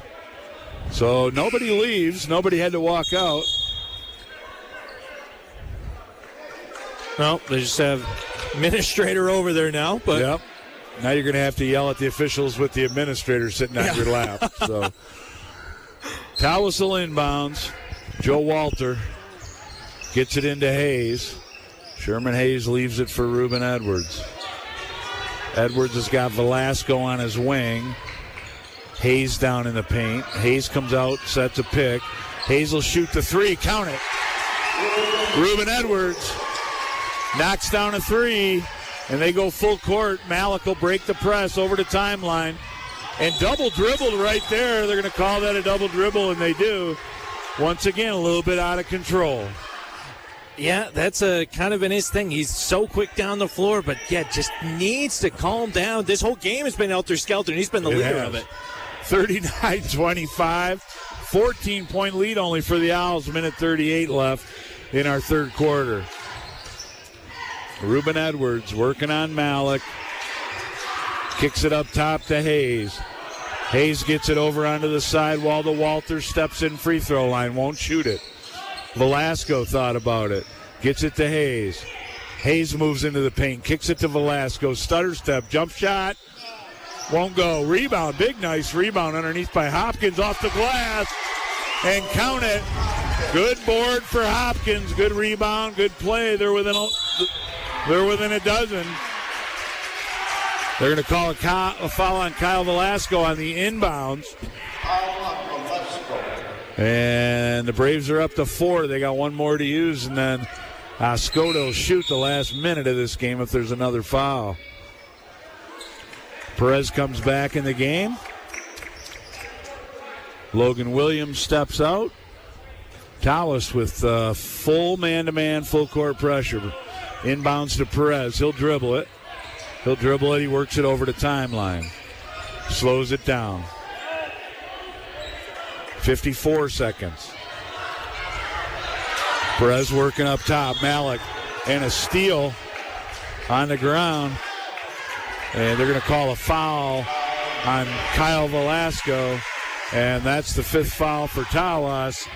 So nobody leaves. Nobody had to walk out. Well, they just have administrator over there now, but Yep. Now you're going to have to yell at the officials with the administrator sitting on your lap. So, Tawassel inbounds. Joe Walter gets it into Hayes. Sherman Hayes leaves it for Reuben Edwards. Edwards has got Velasco on his wing. Hayes down in the paint. Hayes comes out, sets a pick. Hayes will shoot the three. Count it. Reuben Edwards knocks down a three, and they go full court. Malik will break the press over the timeline. And double dribbled right there. They're going to call that a double dribble, and they do. Once again, a little bit out of control. yeah, that's a kind of in his thing. He's so quick down the floor, but yeah, just needs to calm down. This whole game has been helter skelter, and he's been the It leader has. of it. 39 25. 14 point lead only for the Owls. Minute 38 left in our third quarter. Ruben Edwards working on Malik. Kicks it up top to Hayes. Hayes gets it over onto the sidewall to Walter. Steps in free throw line. Won't shoot it. Velasco thought about it. Gets it to Hayes. Hayes moves into the paint. Kicks it to Velasco. Stutter step. Jump shot. Won't go. Rebound. Big, nice rebound underneath by Hopkins off the glass. And count it. Good board for Hopkins. Good rebound. Good play. They're within a, they're within a dozen. They're going to call a, Ky- a foul on Kyle Velasco on the inbounds. And the Braves are up to four. They got one more to use, and then Oscoda will shoot the last minute of this game if there's another foul. Perez comes back in the game. Logan Williams steps out. Tawas with uh, full man to man, full court pressure. Inbounds to Perez. He'll dribble it. He'll dribble it. He works it over the timeline. Slows it down. 54 seconds. Perez working up top. Malik and a steal on the ground. And they're going to call a foul on Kyle Velasco, and that's the fifth foul for Tawas,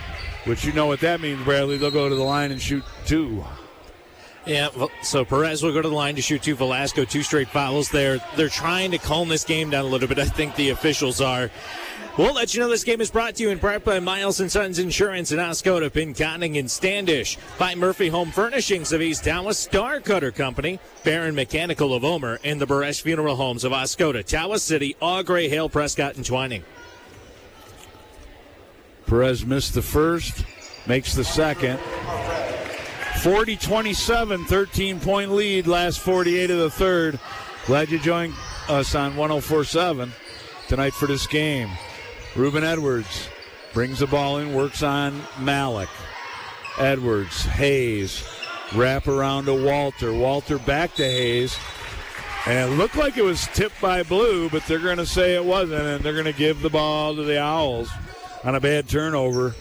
which you know what that means, Bradley. They'll go to the line and shoot two. Yeah, so Perez will go to the line to shoot two. Velasco, two straight fouls. They're they're trying to calm this game down a little bit. I think the officials are. We'll let you know this game is brought to you in part by Miles and Sons Insurance in Oscoda, Pinconning, and Standish. By Murphy Home Furnishings of East Tawas, Star Cutter Company, Baron Mechanical of Omer, and the Buresh Funeral Homes of Oscoda, Tawas City, Au Gres, Hale, Prescott, and Twining. Perez missed the first, makes the second. 40 27, 13 point lead, last 48 of the third. Glad you joined us on 1047 tonight for this game. Ruben Edwards brings the ball in, works on Malik. Edwards, Hayes, wrap around to Walter. Walter back to Hayes. And it looked like it was tipped by Blue, but they're going to say it wasn't, and they're going to give the ball to the Owls on a bad turnover.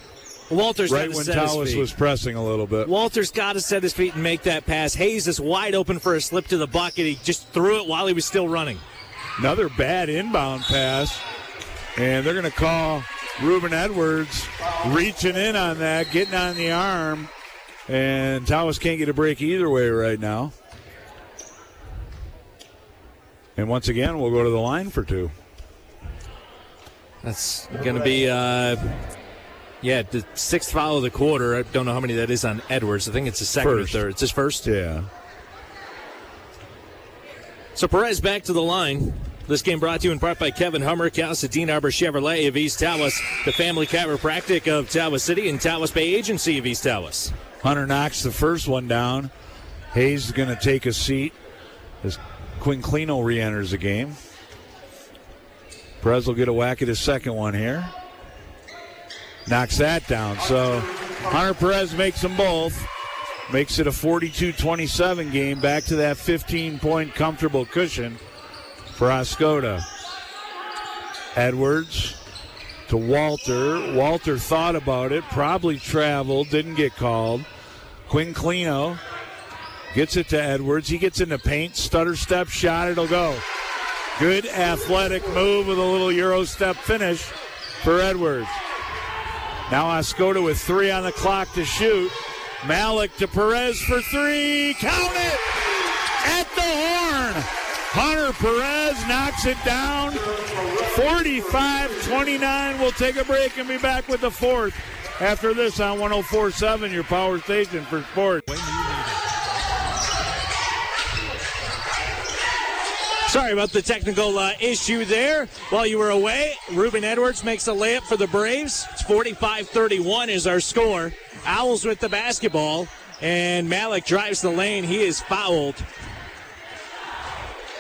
Walter's right when Tawas was pressing a little bit. Walter's got to set his feet and make that pass. Hayes is wide open for a slip to the bucket. He just threw it while he was still running. Another bad inbound pass. And they're going to call Ruben Edwards reaching in on that, getting on the arm. And Tawas can't get a break either way right now. And once again, we'll go to the line for two. That's going to be, uh, yeah, the sixth foul of the quarter. I don't know how many that is on Edwards. I think it's the second first. or third. It's his first. Yeah. So Perez back to the line. This game brought to you in part by Kevin Hummer, Dean Arbour Chevrolet of East Tawas, the family chiropractic of Tawas City, and Tawas Bay Agency of East Tawas. Hunter knocks the first one down. Hayes is going to take a seat as Quinn Clino re enters the game. Perez will get a whack at his second one here. Knocks that down. So Hunter Perez makes them both. Makes it a 42 27 game. Back to that 15 point comfortable cushion for Oscoda. Edwards to Walter. Walter thought about it, probably traveled, didn't get called. Quinn Clino gets it to Edwards. He gets in the paint, stutter step shot, it'll go. Good athletic move with a little Euro step finish for Edwards. Now Oscoda with three on the clock to shoot. Malik to Perez for three. Count it! At the horn! Hunter Perez knocks it down. 45 29. We'll take a break and be back with the fourth after this on 1047, your power station for sports. Sorry about the technical uh, issue there. While you were away, Ruben Edwards makes a layup for the Braves. It's 45 31 is our score. Owls with the basketball, and Malik drives the lane. He is fouled.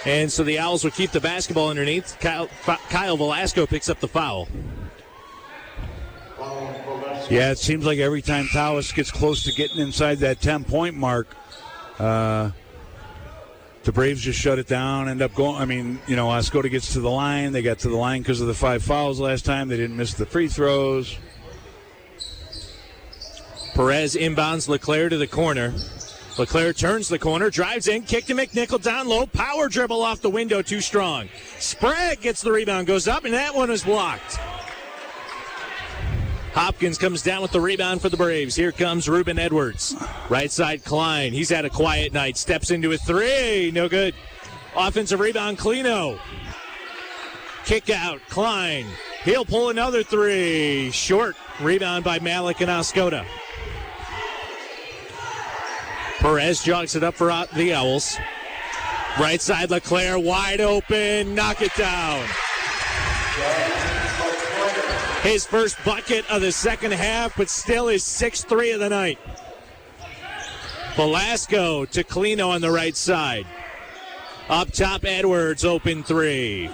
And so the Owls will keep the basketball underneath. Kyle, Kyle Velasco picks up the foul. Yeah, it seems like every time Tawas gets close to getting inside that 10 point mark, uh, the Braves just shut it down, end up going. I mean, you know, Oscoda gets to the line. They got to the line because of the five fouls last time. They didn't miss the free throws. Perez inbounds LeClair to the corner. LeClair turns the corner, drives in, kick to McNichol down low, power dribble off the window, too strong. Sprague gets the rebound, goes up, and that one is blocked. Hopkins comes down with the rebound for the Braves. Here comes Ruben Edwards. Right side Klein. He's had a quiet night. Steps into a three. No good. Offensive rebound, Clino. Kick out, Klein. He'll pull another three. Short rebound by Malik and Oscoda. Perez jogs it up for the Owls. Right side, LeClair wide open. Knock it down. His first bucket of the second half, but still his 6 3 of the night. Velasco to Clino on the right side. Up top, Edwards, open three.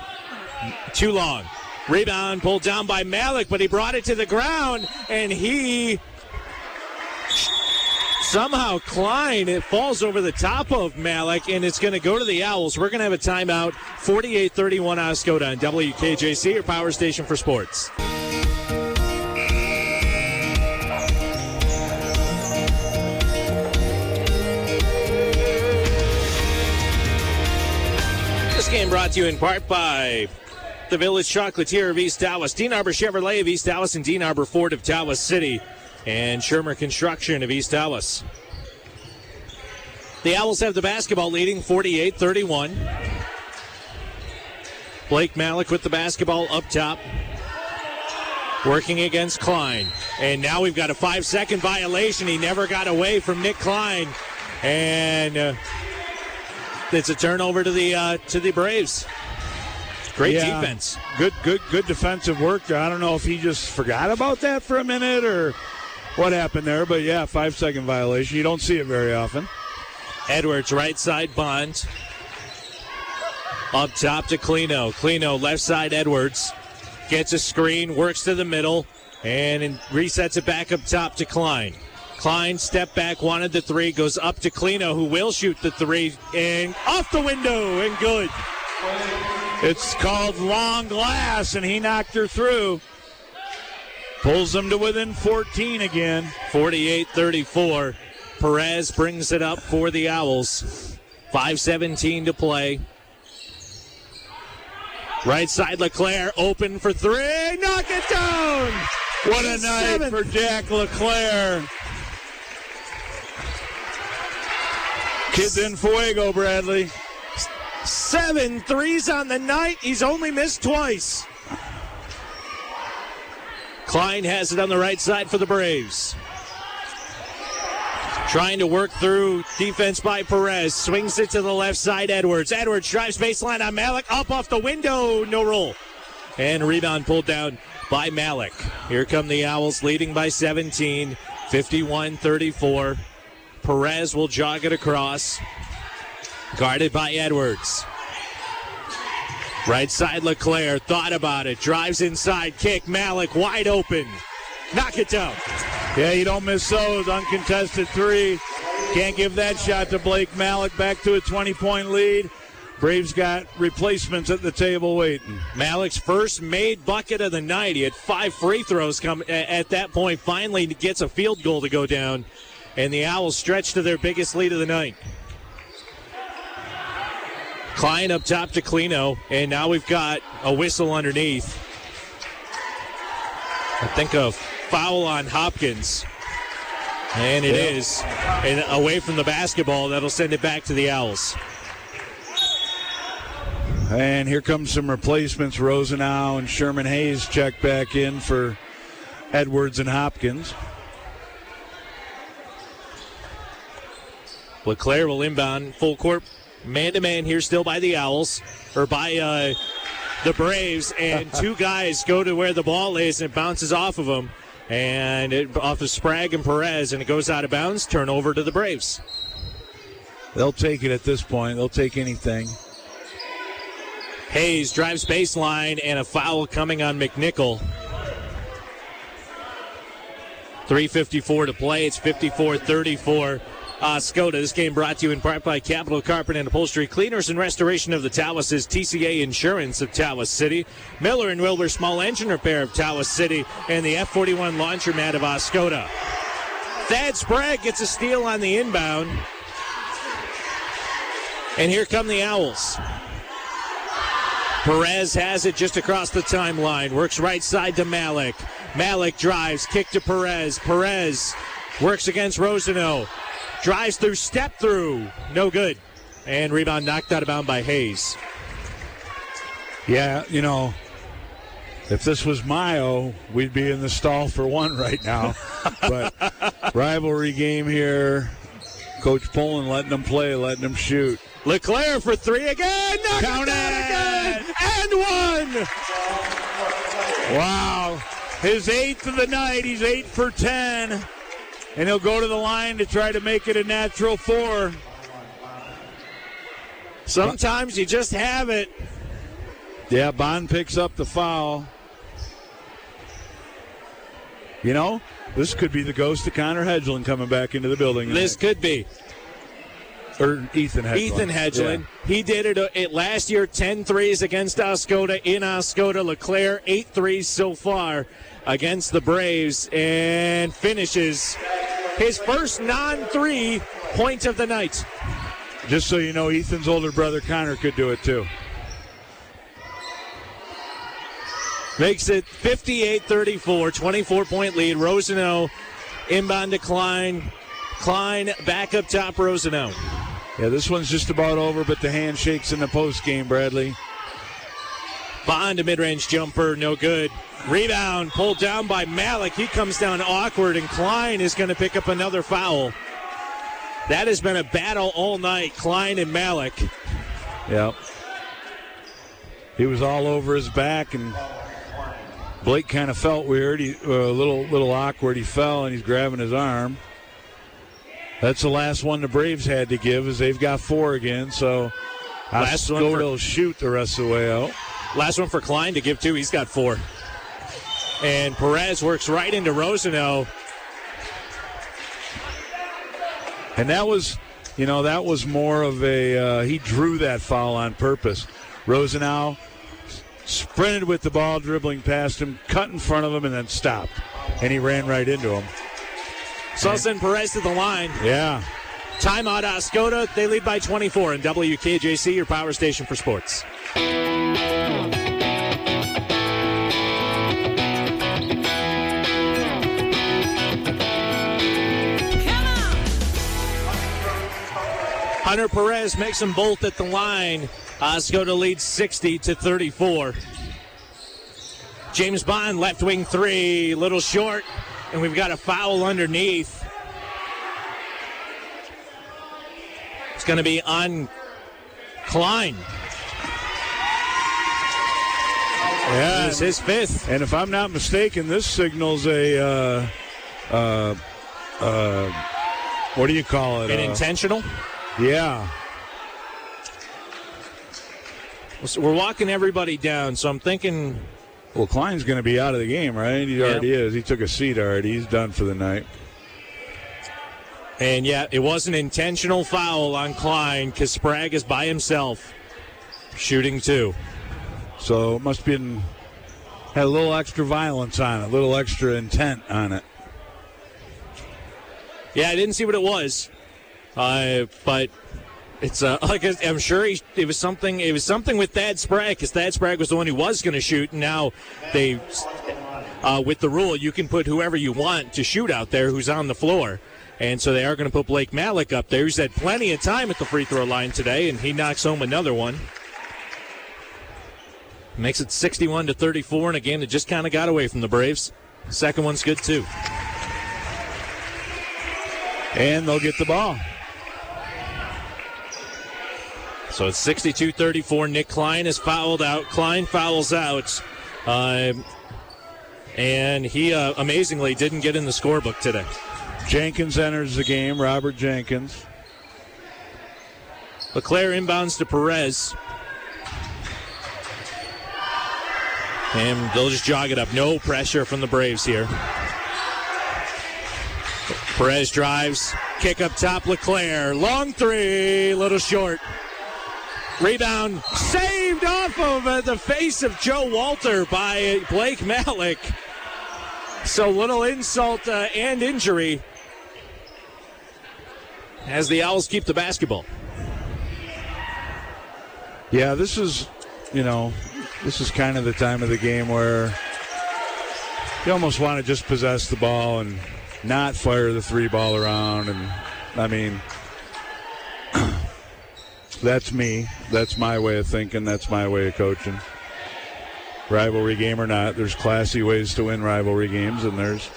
Too long. Rebound pulled down by Malik, but he brought it to the ground, and he somehow Klein it falls over the top of Malik and it's going to go to the Owls. We're going to have a timeout. 48-31 Oscoda on WKJC, your power station for sports. This game brought to you in part by the Village Chocolatier of East Tawas, Dean Arbour Chevrolet of East Tawas, and Dean Arbour Ford of Tawas City, and Shermer Construction of East Tawas. The Owls have the basketball leading 48 31. Blake Malik with the basketball up top. Working against Klein. And now we've got a five second violation. He never got away from Nick Klein. And uh, it's a turnover to the uh, to the Braves. Great Yeah. defense. Good, good, good defensive work. I don't know if he just forgot about that for a minute or what happened there, but yeah, five second violation. You don't see it very often. Edwards, right side Bond. Up top to Clino. Clino, left side Edwards. Gets a screen, works to the middle, and resets it back up top to Klein. Klein, step back, wanted the three, goes up to Clino, who will shoot the three, and off the window, and good. It's called long glass, and he knocked her through. Pulls them to within 14 again. 48 34. Perez brings it up for the Owls. 5.17 to play. Right side LeClair open for three. Knock it down. What a night Seventh. for Jack LeClair. Kids in Fuego, Bradley. Seven threes on the night. He's only missed twice. Klein has it on the right side for the Braves. Trying to work through defense by Perez. Swings it to the left side, Edwards. Edwards drives baseline on Malik. Up off the window. No roll. And rebound pulled down by Malik. Here come the Owls leading by 17, 51 34. Perez will jog it across. Guarded by Edwards. Right side LeClair thought about it. Drives inside. Kick. Malik wide open. Knock it down. Yeah, you don't miss those. Uncontested three. Can't give that shot to Blake Malik. Back to a 20 point lead. Braves got replacements at the table waiting. Malik's first made bucket of the night. He had five free throws come at that point. Finally gets a field goal to go down, and the Owls stretch to their biggest lead of the night. Klein up top to Clino, and now we've got a whistle underneath. I think a foul on Hopkins. And it Yeah. is. And away from the basketball, that'll send it back to the Owls. And here comes some replacements. Rosenau and Sherman Hayes check back in for Edwards and Hopkins. LeClair will inbound full court, man to man here, still by the Owls or by uh, the Braves, and two guys go to where the ball is and it bounces off of them, and it, off of Sprague and Perez, and it goes out of bounds. Turnover to the Braves. They'll take it at this point. They'll take anything. Hayes drives baseline and a foul coming on McNichol. 3.54 to play. It's 54 34. Uh, Skoda, this game brought to you in part by Capital Carpet and Upholstery Cleaners and Restoration of the Tawas' TCA Insurance of Tawas City, Miller and Wilbur Small Engine Repair of Tawas City, and the F41 Laundromat of Oscoda. Thad Sprague gets a steal on the inbound. And here come the Owls. Perez has it just across the timeline. Works right side to Malik. Malik drives, kick to Perez. Perez works against Rosano. Drives through, step through. No good. And rebound knocked out of bound by Hayes. Yeah, you know, if this was Mayo, we'd be in the stall for one right now. but rivalry game here. Coach Poland letting them play, letting them shoot. LeClair for three again. Knock Count it again. And one. Wow. His eighth of the night. He's eight for 10. And he'll go to the line to try to make it a natural four. Sometimes you just have it. Yeah, Bond picks up the foul. You know, this could be the ghost of Connor Hedgeland coming back into the building. This could be. or Ethan Hedgeland. Ethan Hedgeland. He did it, uh, it last year, 10 threes against Oscoda in Oscoda. LeClair, 8 threes so far against the Braves, and finishes his first non three point of the night. Just so you know, Ethan's older brother Connor could do it too. Makes it 58 34, 24 point lead. Rosano inbound to Klein. Klein back up top, Rosano. Yeah, this one's just about over, but the handshakes in the post game, Bradley. Bond a mid range jumper, no good. Rebound pulled down by Malik. He comes down awkward, and Klein is going to pick up another foul. That has been a battle all night, Klein and Malik. Yep. He was all over his back, and Blake kind of felt weird. He uh, a little little awkward. He fell, and he's grabbing his arm. That's the last one the Braves had to give, as they've got four again. So last one will shoot the rest of the way out. Last one for Klein to give two. He's got four. And Perez works right into Rosano. And that was, you know, that was more of a, uh, he drew that foul on purpose. Rosano sprinted with the ball, dribbling past him, cut in front of him, and then stopped. And he ran right into him. So send Perez to the line. Yeah. Timeout Oscoda. They lead by 24 in WKJC, your power station for sports. Hunter Perez makes them both at the line. Oscoda leads 60 to 34. James Bond, left wing three, little short, and we've got a foul underneath. It's going to be on Klein. Yeah, It's his fifth. And if I'm not mistaken, this signals a, uh, uh, uh, what do you call it? An Uh, intentional. Yeah. So We're walking everybody down, so I'm thinking Well, Klein's going to be out of the game, right? He Yeah. already is. He took a seat already. He's done for the night. And yeah, it was an intentional foul on Klein because Sprague is by himself shooting two. So it must have been had a little extra violence on it, a little extra intent on it. Yeah, I didn't see what it was, uh, but it's uh, like I'm sure he, it was something. It was something with Thad Sprague because Thad Sprague was the one who was going to shoot, and now they, uh, with the rule, you can put whoever you want to shoot out there who's on the floor. And so they are going to put Blake Malik up there. He's had plenty of time at the free throw line today, and he knocks home another one. Makes it 61 to 34 and again, it just kind of got away from the Braves. Second one's good too. And they'll get the ball. So it's 62 34. Nick Klein is fouled out. Klein fouls out. Um, and he uh, amazingly didn't get in the scorebook today. Jenkins enters the game, Robert Jenkins. LeClair inbounds to Perez. And they'll just jog it up. No pressure from the Braves here. Perez drives. Kick up top, LeClair. Long three. Little short. Rebound saved off of uh, the face of Joe Walter by Blake Malik. So little insult uh, and injury as the Owls keep the basketball. Yeah, this is, you know, this is kind of the time of the game where you almost want to just possess the ball and not fire the three ball around. And I mean, that's me. That's my way of thinking. That's my way of coaching. Rivalry game or not, there's classy ways to win rivalry games, and there's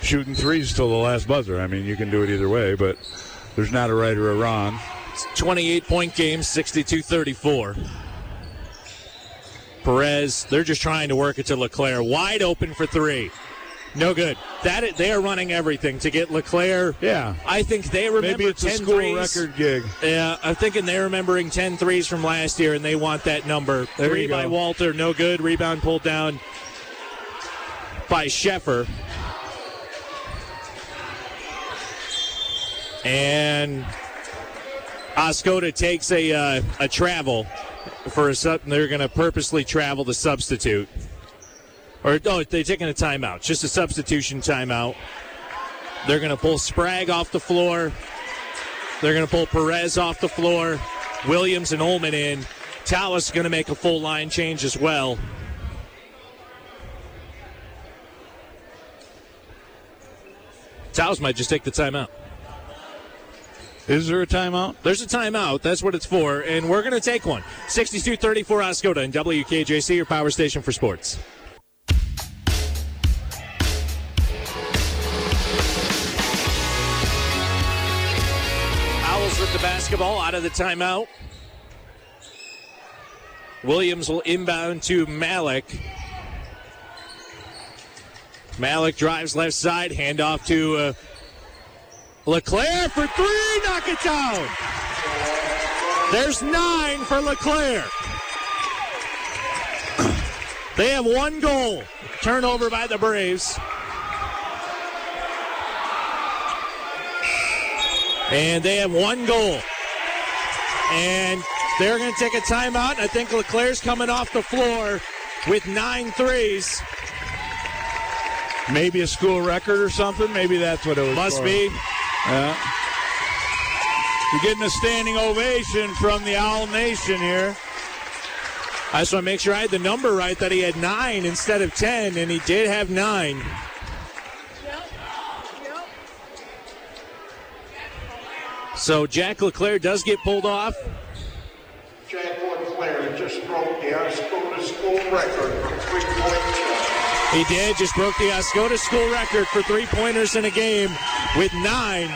shooting threes till the last buzzer. I mean, you can do it either way, but there's not a right or a wrong. 28 point game, 62 34. Perez, they're just trying to work it to LeClair. Wide open for three. No good. That they are running everything to get LeClair. Yeah. I think they remember Maybe it's 10 a school threes. record gig. Yeah, I'm thinking they're remembering 10 threes from last year, and they want that number. There Three by. Walter, no good. Rebound pulled down by Sheffer. And Oscoda takes a uh, a travel for a sub. They're going to purposely travel the substitute or no, they're taking a timeout, just a substitution timeout. They're going to pull Sprague off the floor. They're going to pull Perez off the floor. Williams and Ullman in. Tawas going to make a full line change as well. Tawas might just take the timeout. Is there a timeout? There's a timeout. That's what it's for, and we're going to take one. 62-34 Oscoda and WKJC, your power station for sports. The basketball out of the timeout. Williams will inbound to Malik. Malik drives left side, handoff to uh, LeClair for three, knock it down. There's nine for LeClair. They have one goal. Turnover by the Braves. And they have one goal. And they're going to take a timeout. I think LeClair's coming off the floor with nine threes. Maybe a school record or something. Maybe that's what it was. Must for. be. Yeah. You're getting a standing ovation from the Owl Nation here. I just want to make sure I had the number right that he had nine instead of ten, and he did have nine. So Jack LeClair does get pulled off. Jack LeClair just broke the Oscoda school record for three-point shot. He did, just broke the Oscoda school record for three pointers in a game with nine.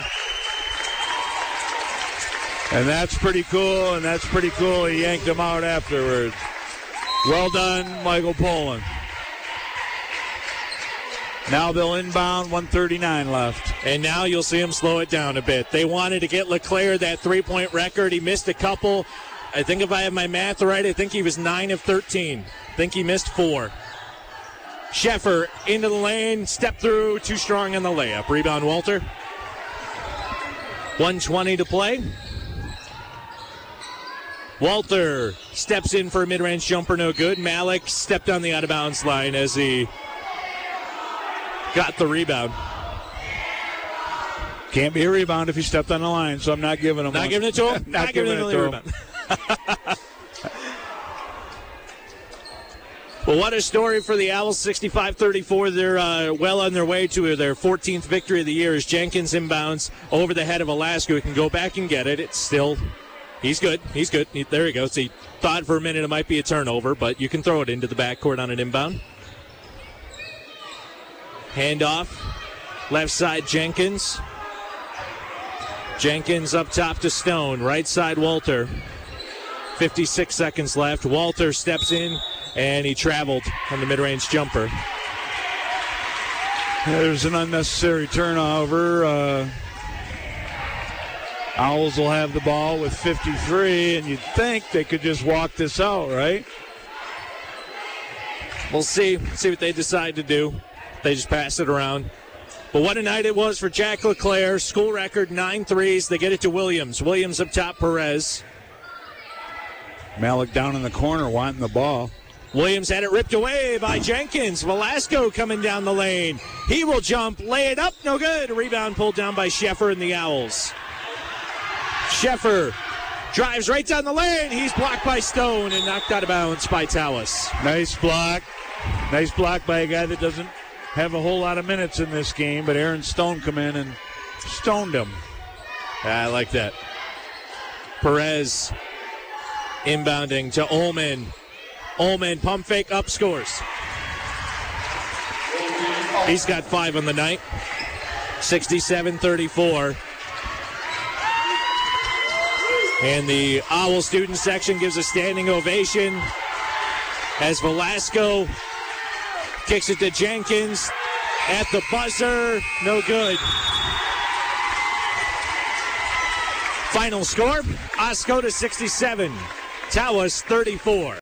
And that's pretty cool, and that's pretty cool. He yanked him out afterwards. Well done, Michael Poland. Now they'll inbound, 139 left. And now you'll see him slow it down a bit. They wanted to get LeClair that three point record. He missed a couple. I think if I have my math right, I think he was 9 of 13. I think he missed four. Sheffer into the lane, step through, too strong on the layup. Rebound, Walter. 120 to play. Walter steps in for a mid range jumper, no good. Malik stepped on the out of bounds line as he got the rebound. Can't be a rebound if he stepped on the line, so I'm not giving him Not one. giving it to him? not, giving, it to him. rebound. well, what a story for the Owls. 65 34. They're uh, well on their way to their 14th victory of the year as Jenkins inbounds over the head of Alaska, who can go back and get it. It's still, he's good. He's good. He, there he goes. He thought for a minute it might be a turnover, but you can throw it into the backcourt on an inbound. Handoff. Left side, Jenkins. Jenkins up top to Stone. Right side, Walter. 56 seconds left. Walter steps in and he traveled on the mid range jumper. There's an unnecessary turnover. Uh, Owls will have the ball with 53, and you'd think they could just walk this out, right? We'll see. See what they decide to do. They just pass it around. But what a night it was for Jack LeClair. School record nine threes. They get it to Williams. Williams up top, Perez. Malik down in the corner wanting the ball. Williams had it ripped away by Jenkins. Velasco coming down the lane. He will jump, lay it up, no good. Rebound pulled down by Sheffer and the Owls. Sheffer drives right down the lane. He's blocked by Stone and knocked out of bounds by Tawas. Nice block. Nice block by a guy that doesn't have a whole lot of minutes in this game, but Aaron Stone come in and stoned him. I like that. Perez inbounding to Ullman. Ullman pump fake up scores. He's got five on the night. 67 34. And the Owl student section gives a standing ovation as Velasco kicks it to Jenkins at the buzzer. No good. Final score Oscoda 67, Tawas 34.